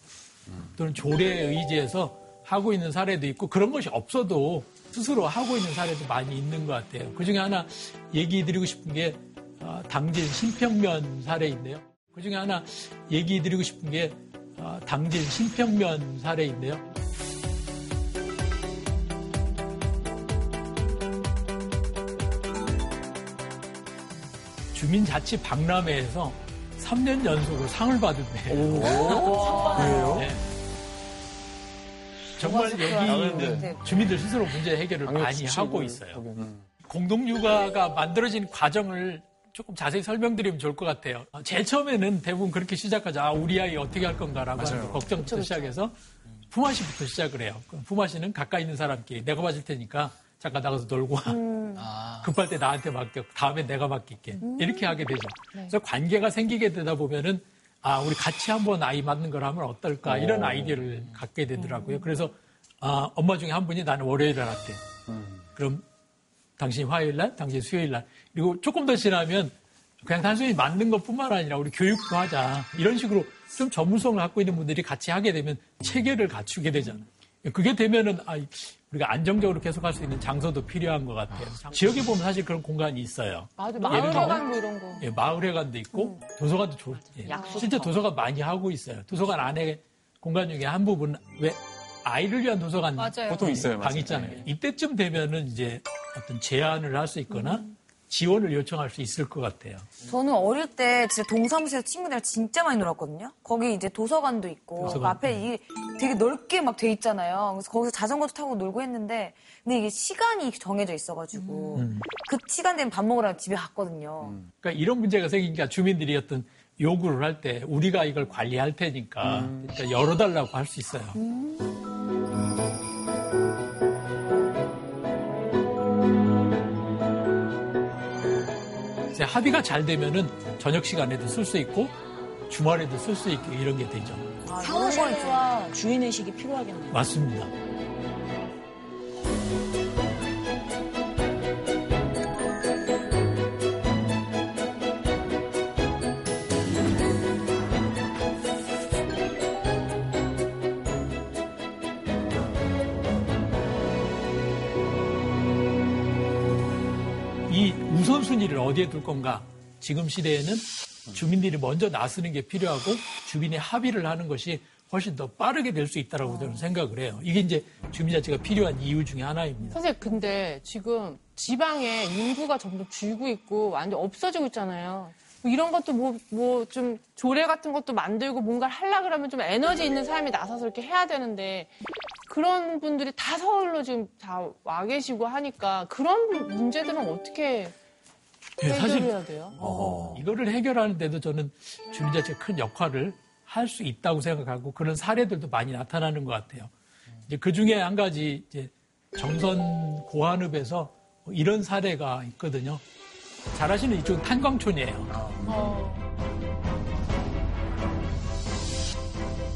[SPEAKER 9] 또는 조례에 의지해서 하고 있는 사례도 있고 그런 것이 없어도 스스로 하고 있는 사례도 많이 있는 것 같아요. 그 중에 하나 얘기 드리고 싶은 게 어, 당진 신평면 사례인데요. 그 중에 하나 얘기 드리고 싶은 게 어, 당진 신평면 사례인데요. 주민자치 박람회에서 3년 연속으로 상을 받은대요.
[SPEAKER 2] 그래요?
[SPEAKER 9] 네. 정말 여기 있는 주민들 스스로 문제 해결을 많이 하고 있어요. 공동 육아가 만들어진 과정을 조금 자세히 설명드리면 좋을 것 같아요. 어, 제일 처음에는 대부분 그렇게 시작하죠. 아, 우리 아이 어떻게 할 건가라고 하는 걱정부터 시작해서 품앗이부터 시작을 해요. 그럼 품앗이는 가까이 있는 사람끼리 내가 봐줄 테니까 잠깐 나가서 놀고 와. 급할 때 나한테 맡겨. 다음에 내가 맡길게. 이렇게 하게 되죠. 그래서 관계가 생기게 되다 보면은 아, 우리 같이 한번 아이 맞는 걸 하면 어떨까 이런 아이디어를 갖게 되더라고요. 그래서 아, 엄마 중에 한 분이 나는 월요일에 할게. 그럼 당신이 화요일 날, 당신이 수요일 날. 그리고 조금 더 지나면 그냥 단순히 맞는 것뿐만 아니라 우리 교육도 하자. 이런 식으로 좀 전문성을 갖고 있는 분들이 같이 하게 되면 체계를 갖추게 되잖아요. 그게 되면은 아, 우리가 안정적으로 계속할 수 있는 장소도 필요한 것 같아요. 지역에 보면 사실 그런 공간이 있어요.
[SPEAKER 5] 맞아, 마을회관 뭐 이런 거.
[SPEAKER 9] 예, 마을회관도 있고 도서관도 좋. 예. 실제 도서관 많이 하고 있어요. 도서관 안에 공간 중에 한 부분 왜 아이를 위한 도서관
[SPEAKER 7] 맞아요.
[SPEAKER 10] 보통 있어요,
[SPEAKER 9] 방
[SPEAKER 10] 맞아요.
[SPEAKER 9] 있잖아요. 이때쯤 되면은 이제 어떤 제안을 할 수 있거나 지원을 요청할 수 있을 것 같아요.
[SPEAKER 1] 저는 어릴 때 진짜 동사무소에서 친구들이랑 진짜 많이 놀았거든요. 거기 이제 도서관도 있고
[SPEAKER 9] 도서관.
[SPEAKER 1] 그 앞에 이 되게 넓게 막 돼 있잖아요. 그래서 거기서 자전거도 타고 놀고 했는데 근데 이게 시간이 정해져 있어가지고
[SPEAKER 9] 음.
[SPEAKER 1] 그 시간 되면 밥 먹으러 집에 갔거든요.
[SPEAKER 9] 그러니까 이런 문제가 생기니까 주민들이 어떤 요구를 할 때 우리가 이걸 관리할 테니까 그러니까 열어달라고 할 수 있어요. 합의가 잘 되면은 저녁 시간에도 쓸 수 있고 주말에도 쓸 수 있고 이런 게 되죠.
[SPEAKER 8] 상호작용과 주인의식이 필요하겠네요.
[SPEAKER 9] 맞습니다. 우선순위를 어디에 둘 건가? 지금 시대에는 주민들이 먼저 나서는 게 필요하고 주민이 합의를 하는 것이 훨씬 더 빠르게 될 수 있다라고 저는 생각을 해요. 이게 이제 주민자치가 필요한 이유 중에 하나입니다.
[SPEAKER 5] 선생님, 근데 지금 지방에 인구가 점점 줄고 있고 완전 없어지고 있잖아요. 뭐 이런 것도 뭐, 뭐 좀 조례 같은 것도 만들고 뭔가를 하려 그러면 좀 에너지 있는 사람이 나서서 이렇게 해야 되는데 그런 분들이 다 서울로 지금 다 와 계시고 하니까 그런 문제들은 어떻게
[SPEAKER 9] 예, 사실
[SPEAKER 5] 해결해야 돼요?
[SPEAKER 9] 어, 이거를 해결하는 데도 저는 주민자치가 큰 역할을 할 수 있다고 생각하고 그런 사례들도 많이 나타나는 것 같아요. 이제 그 중에 한 가지 이제 정선 고한읍에서 뭐 이런 사례가 있거든요. 잘 아시는 이쪽은 탄광촌이에요.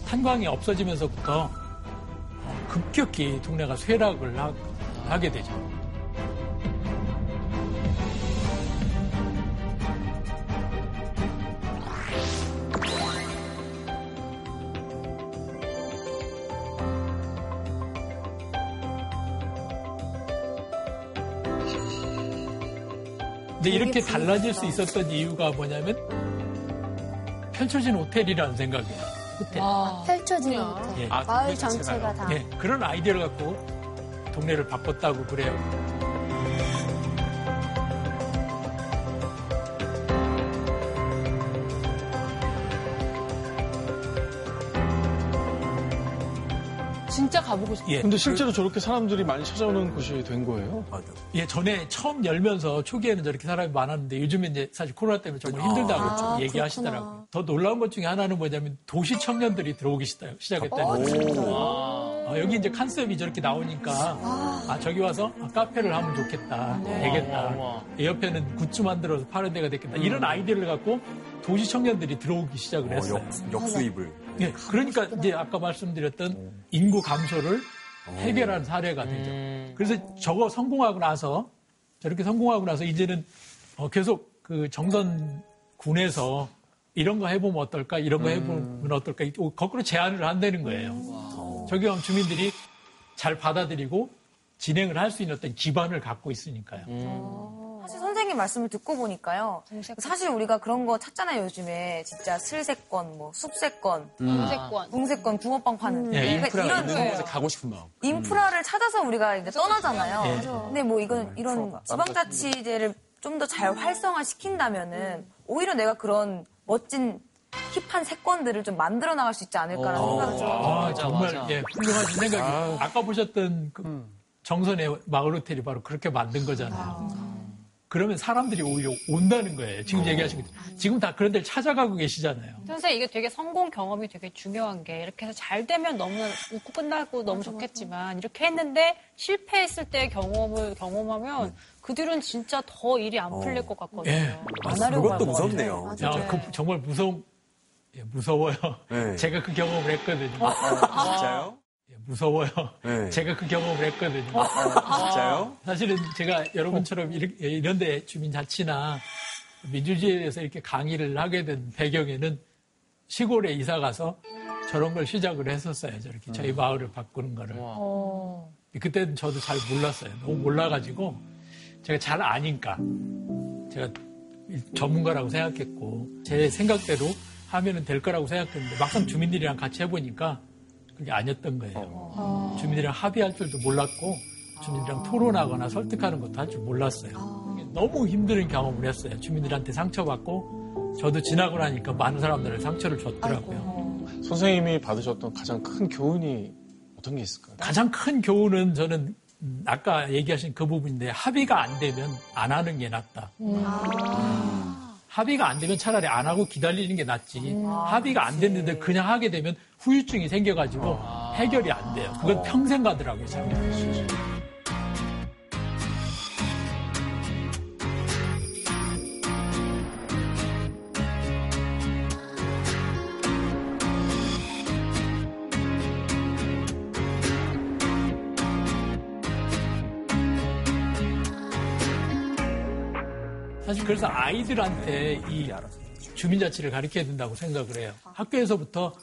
[SPEAKER 9] 탄광이 없어지면서부터 어, 급격히 동네가 쇠락을 하, 하게 되죠. 근데 이렇게 달라질 수 있었던 이유가 뭐냐면 펼쳐진 호텔이라는 생각이에요. 호텔.
[SPEAKER 3] 펼쳐지는 호텔.
[SPEAKER 9] 예.
[SPEAKER 3] 마을 전체가 다.
[SPEAKER 9] 예, 그런 아이디어를 갖고 동네를 바꿨다고 그래요.
[SPEAKER 5] 가보고 싶어요.
[SPEAKER 9] 예.
[SPEAKER 2] 근데 실제로 저렇게 사람들이 많이 찾아오는 곳이 된 거예요?
[SPEAKER 4] 맞아.
[SPEAKER 9] 예, 전에 처음 열면서 초기에는 저렇게 사람이 많았는데 요즘에 이제 사실 코로나 때문에 정말 힘들다고
[SPEAKER 3] 아,
[SPEAKER 9] 좀 얘기하시더라고요. 더 놀라운 것 중에 하나는 뭐냐면 도시 청년들이 들어오기 시작- 시작했다는 거예요. 어, 여기 이제 컨셉이 저렇게 나오니까 아, 저기 와서 아, 카페를 하면 좋겠다. 되겠다. 이 옆에는 굿즈 만들어서 파는 데가 됐겠다. 이런 아이디어를 갖고 도시 청년들이 들어오기 시작을
[SPEAKER 4] 어,
[SPEAKER 9] 했어요.
[SPEAKER 4] 역, 역수입을.
[SPEAKER 9] 예, 그러니까 이제 아까 말씀드렸던 인구 감소를 해결한 사례가 되죠. 그래서 저거 성공하고 나서 저렇게 성공하고 나서 이제는 어, 계속 그 정선 군에서 이런 거 해보면 어떨까, 이런 거 해보면 어떨까, 이- 거꾸로 제안을 한다는 거예요. 저기 하면 주민들이 잘 받아들이고 진행을 할 수 있는 어떤 기반을 갖고 있으니까요.
[SPEAKER 1] 사실 선생님 말씀을 듣고 보니까요. 사실 우리가 그런 거 찾잖아요, 요즘에. 진짜 슬세권, 뭐, 숲세권,
[SPEAKER 7] 붕세권.
[SPEAKER 1] 붕세권, 붕어빵 파는.
[SPEAKER 2] 예,
[SPEAKER 1] 그러니까
[SPEAKER 10] 인프라가
[SPEAKER 1] 이런
[SPEAKER 10] 있는 곳에 가고 싶은 마음.
[SPEAKER 1] 인프라를 찾아서 우리가 이제 떠나잖아요.
[SPEAKER 9] 예.
[SPEAKER 1] 근데 뭐 이건 이런 지방자치제를 좀 더 잘 활성화 시킨다면은 오히려 내가 그런 멋진 힙한 세권들을 좀 만들어 나갈 수 있지 않을까라는 생각을 좀.
[SPEAKER 9] 아, 정말 예, 훌륭하신 생각이. 아까 보셨던 그 정선의 마을 호텔이 바로 그렇게 만든 거잖아요. 그러면 사람들이 오히려 온다는 거예요. 지금 얘기하신 것 지금 다 그런 데를 찾아가고 계시잖아요.
[SPEAKER 7] 선생님 이게 되게 성공 경험이 되게 중요한 게 이렇게 해서 잘 되면 너무 웃고 끝나고 너무 좋겠지만 이렇게 했는데 실패했을 때 경험을 경험하면 그 뒤로는 진짜 더 일이 안 풀릴 것 같거든요.
[SPEAKER 9] 예,
[SPEAKER 7] 안 하려고
[SPEAKER 4] 그것도 무섭네요.
[SPEAKER 9] 야, 그 정말 무서운, 예, 무서워요.
[SPEAKER 4] 네.
[SPEAKER 9] 제가 그 경험을 했거든요.
[SPEAKER 4] 진짜요?
[SPEAKER 9] 예, 무서워요.
[SPEAKER 4] 네.
[SPEAKER 9] 제가 그 경험을 했거든요.
[SPEAKER 4] 진짜요?
[SPEAKER 9] 사실은 제가 여러분처럼 이렇게- 이런데 주민자치나 민주주의에 대해서 이렇게 강의를 하게 된 배경에는 시골에 이사 가서 저런 걸 시작을 했었어요. 저렇게 저희 마을을 바꾸는 거를. 그때는 저도 잘 몰랐어요. 너무 몰라가지고 제가 잘 아니까 제가 전문가라고 생각했고 제 생각대로 하면은 될 거라고 생각했는데 막상 주민들이랑 같이 해보니까 그게 아니었던 거예요. 주민들이랑 합의할 줄도 몰랐고 주민들이랑 토론하거나 설득하는 것도 할 줄 몰랐어요. 너무 힘든 경험을 했어요. 주민들한테 상처받고 저도 지나고 나니까 많은 사람들을 상처를 줬더라고요.
[SPEAKER 2] 선생님이 받으셨던 가장 큰 교훈이 어떤 게 있을까요?
[SPEAKER 9] 가장 큰 교훈은 저는 음, 아까 얘기하신 그 부분인데 합의가 안 되면 안 하는 게 낫다. 합의가 안 되면 차라리 안 하고 기다리는 게 낫지. 합의가 안 됐는데 그냥 하게 되면 후유증이 생겨가지고 해결이 안 돼요. 그건 평생 가더라고요, 저 그래서 아이들한테 이 주민자치를 가르쳐야 된다고 생각을 해요. 학교에서부터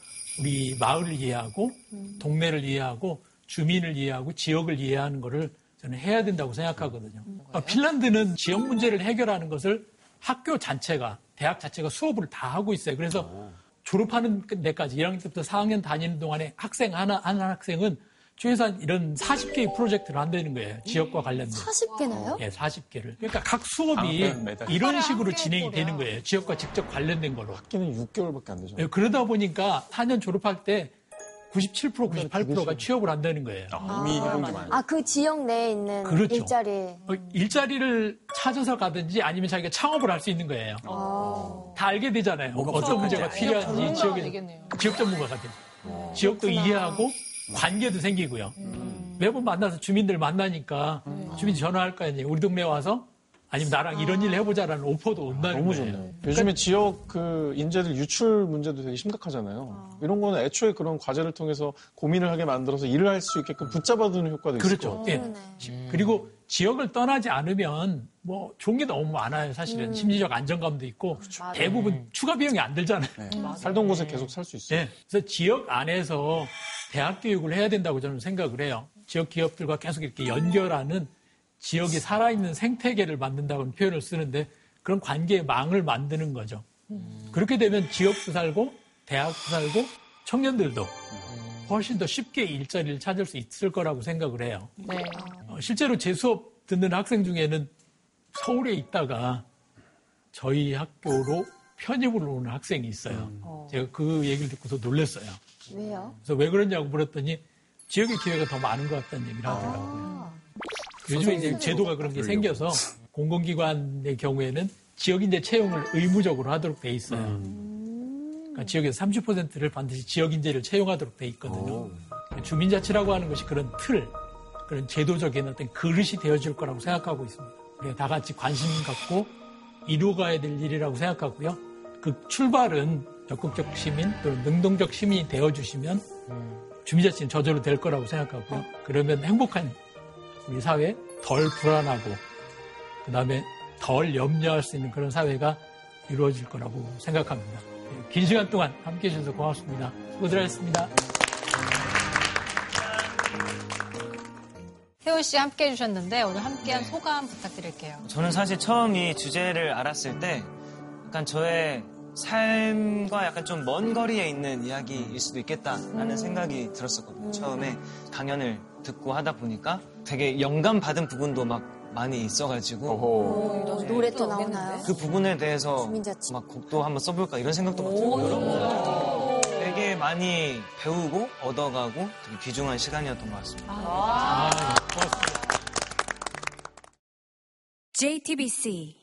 [SPEAKER 9] 우리 마을을 이해하고 동네를 이해하고 주민을 이해하고 지역을 이해하는 것을 저는 해야 된다고 생각하거든요. 어, 핀란드는 지역 문제를 해결하는 것을 학교 자체가 대학 자체가 수업을 다 하고 있어요. 그래서 졸업하는 데까지 1학년 때부터 4학년 다니는 동안에 학생 하나 한 학생은 최소한 이런 40개의 프로젝트를 한다는 거예요. 지역과 관련된.
[SPEAKER 3] 40개나요?
[SPEAKER 9] 예, 40개를. 그러니까 각 수업이
[SPEAKER 2] 아.
[SPEAKER 9] 이런 식으로 진행이 되는 거예요. 지역과 직접 관련된 걸로.
[SPEAKER 2] 학기는 6개월밖에 안 되죠.
[SPEAKER 9] 예, 그러다 보니까 4년 졸업할 때 97%, 98%가 취업을 한다는 거예요.
[SPEAKER 10] 이미 해본 게 많아요.
[SPEAKER 3] 아, 그 지역 내에 있는
[SPEAKER 9] 그렇죠.
[SPEAKER 3] 일자리.
[SPEAKER 9] 어, 일자리를 찾아서 가든지 아니면 자기가 창업을 할 수 있는 거예요. 다 알게 되잖아요. 어떤 문제가 필요한지 지역에. 지역 전문가가 되죠. 지역도 이해하고 관계도 생기고요. 매번 만나서 주민들 만나니까 주민 전화할 거 아니에요. 우리 동네 와서 아니면 나랑 이런 일 해보자라는 오퍼도 온다는
[SPEAKER 2] 너무
[SPEAKER 9] 거예요.
[SPEAKER 2] 좋네요. 요즘에 지역 그 인재들 유출 문제도 되게 심각하잖아요. 이런 거는 애초에 그런 과제를 통해서 고민을 하게 만들어서 일을 할 수 있게끔 붙잡아두는 효과도 있을 것
[SPEAKER 9] 그렇죠. 예. 그리고 지역을 떠나지 않으면 뭐 좋은 게 너무 많아요. 사실은 심리적 안정감도 있고 대부분 추가 비용이 안 들잖아요.
[SPEAKER 2] 살던 곳에 계속 살 수 있어요.
[SPEAKER 9] 예. 그래서 지역 안에서 대학 교육을 해야 된다고 저는 생각을 해요. 지역 기업들과 계속 이렇게 연결하는 지역이 살아있는 생태계를 만든다고는 표현을 쓰는데 그런 관계의 망을 만드는 거죠. 그렇게 되면 지역도 살고 대학도 살고 청년들도 훨씬 더 쉽게 일자리를 찾을 수 있을 거라고 생각을 해요.
[SPEAKER 5] 네.
[SPEAKER 9] 어, 실제로 제 수업 듣는 학생 중에는 서울에 있다가 저희 학교로 편입을 오는 학생이 있어요. 제가 그 얘기를 듣고서 놀랐어요.
[SPEAKER 3] 왜요?
[SPEAKER 9] 그래서 왜 그러냐고 물었더니 지역의 기회가 더 많은 것 같다는 얘기를 하더라고요. 요즘에 이제 제도가 그런 게 생겨서 공공기관의 경우에는 지역 인재 채용을 의무적으로 하도록 돼 있어요. 그러니까 지역에서 30%를 반드시 지역 인재를 채용하도록 돼 있거든요. 주민자치라고 하는 것이 그런 틀, 그런 제도적인 어떤 그릇이 되어질 거라고 생각하고 있습니다. 우리가 다 같이 관심 갖고 이루어가야 될 일이라고 생각하고요. 그 출발은 적극적 시민 또는 능동적 시민이 되어주시면 주민자치는 저절로 될 거라고 생각하고요. 그러면 행복한 우리 사회, 덜 불안하고 그 다음에 덜 염려할 수 있는 그런 사회가 이루어질 거라고 생각합니다. 네, 긴 시간 동안 함께 해주셔서 고맙습니다. 수고들 하셨습니다.
[SPEAKER 7] 태호 씨 함께 해주셨는데 오늘 함께한 소감 부탁드릴게요.
[SPEAKER 6] 저는 사실 처음 이 주제를 알았을 때 약간 저의 삶과 약간 좀 먼 거리에 있는 이야기일 수도 있겠다라는 생각이 들었었거든요. 처음에 강연을 듣고 하다 보니까 되게 영감 받은 부분도 막 많이 있어가지고
[SPEAKER 3] 노래도 나오나요?
[SPEAKER 6] 그 부분에 대해서
[SPEAKER 3] 주민자치.
[SPEAKER 6] 막 곡도 한번 써볼까 이런 생각도 막 들고요. 되게 많이 배우고 얻어가고 되게 귀중한 시간이었던 것 같습니다.
[SPEAKER 15] JTBC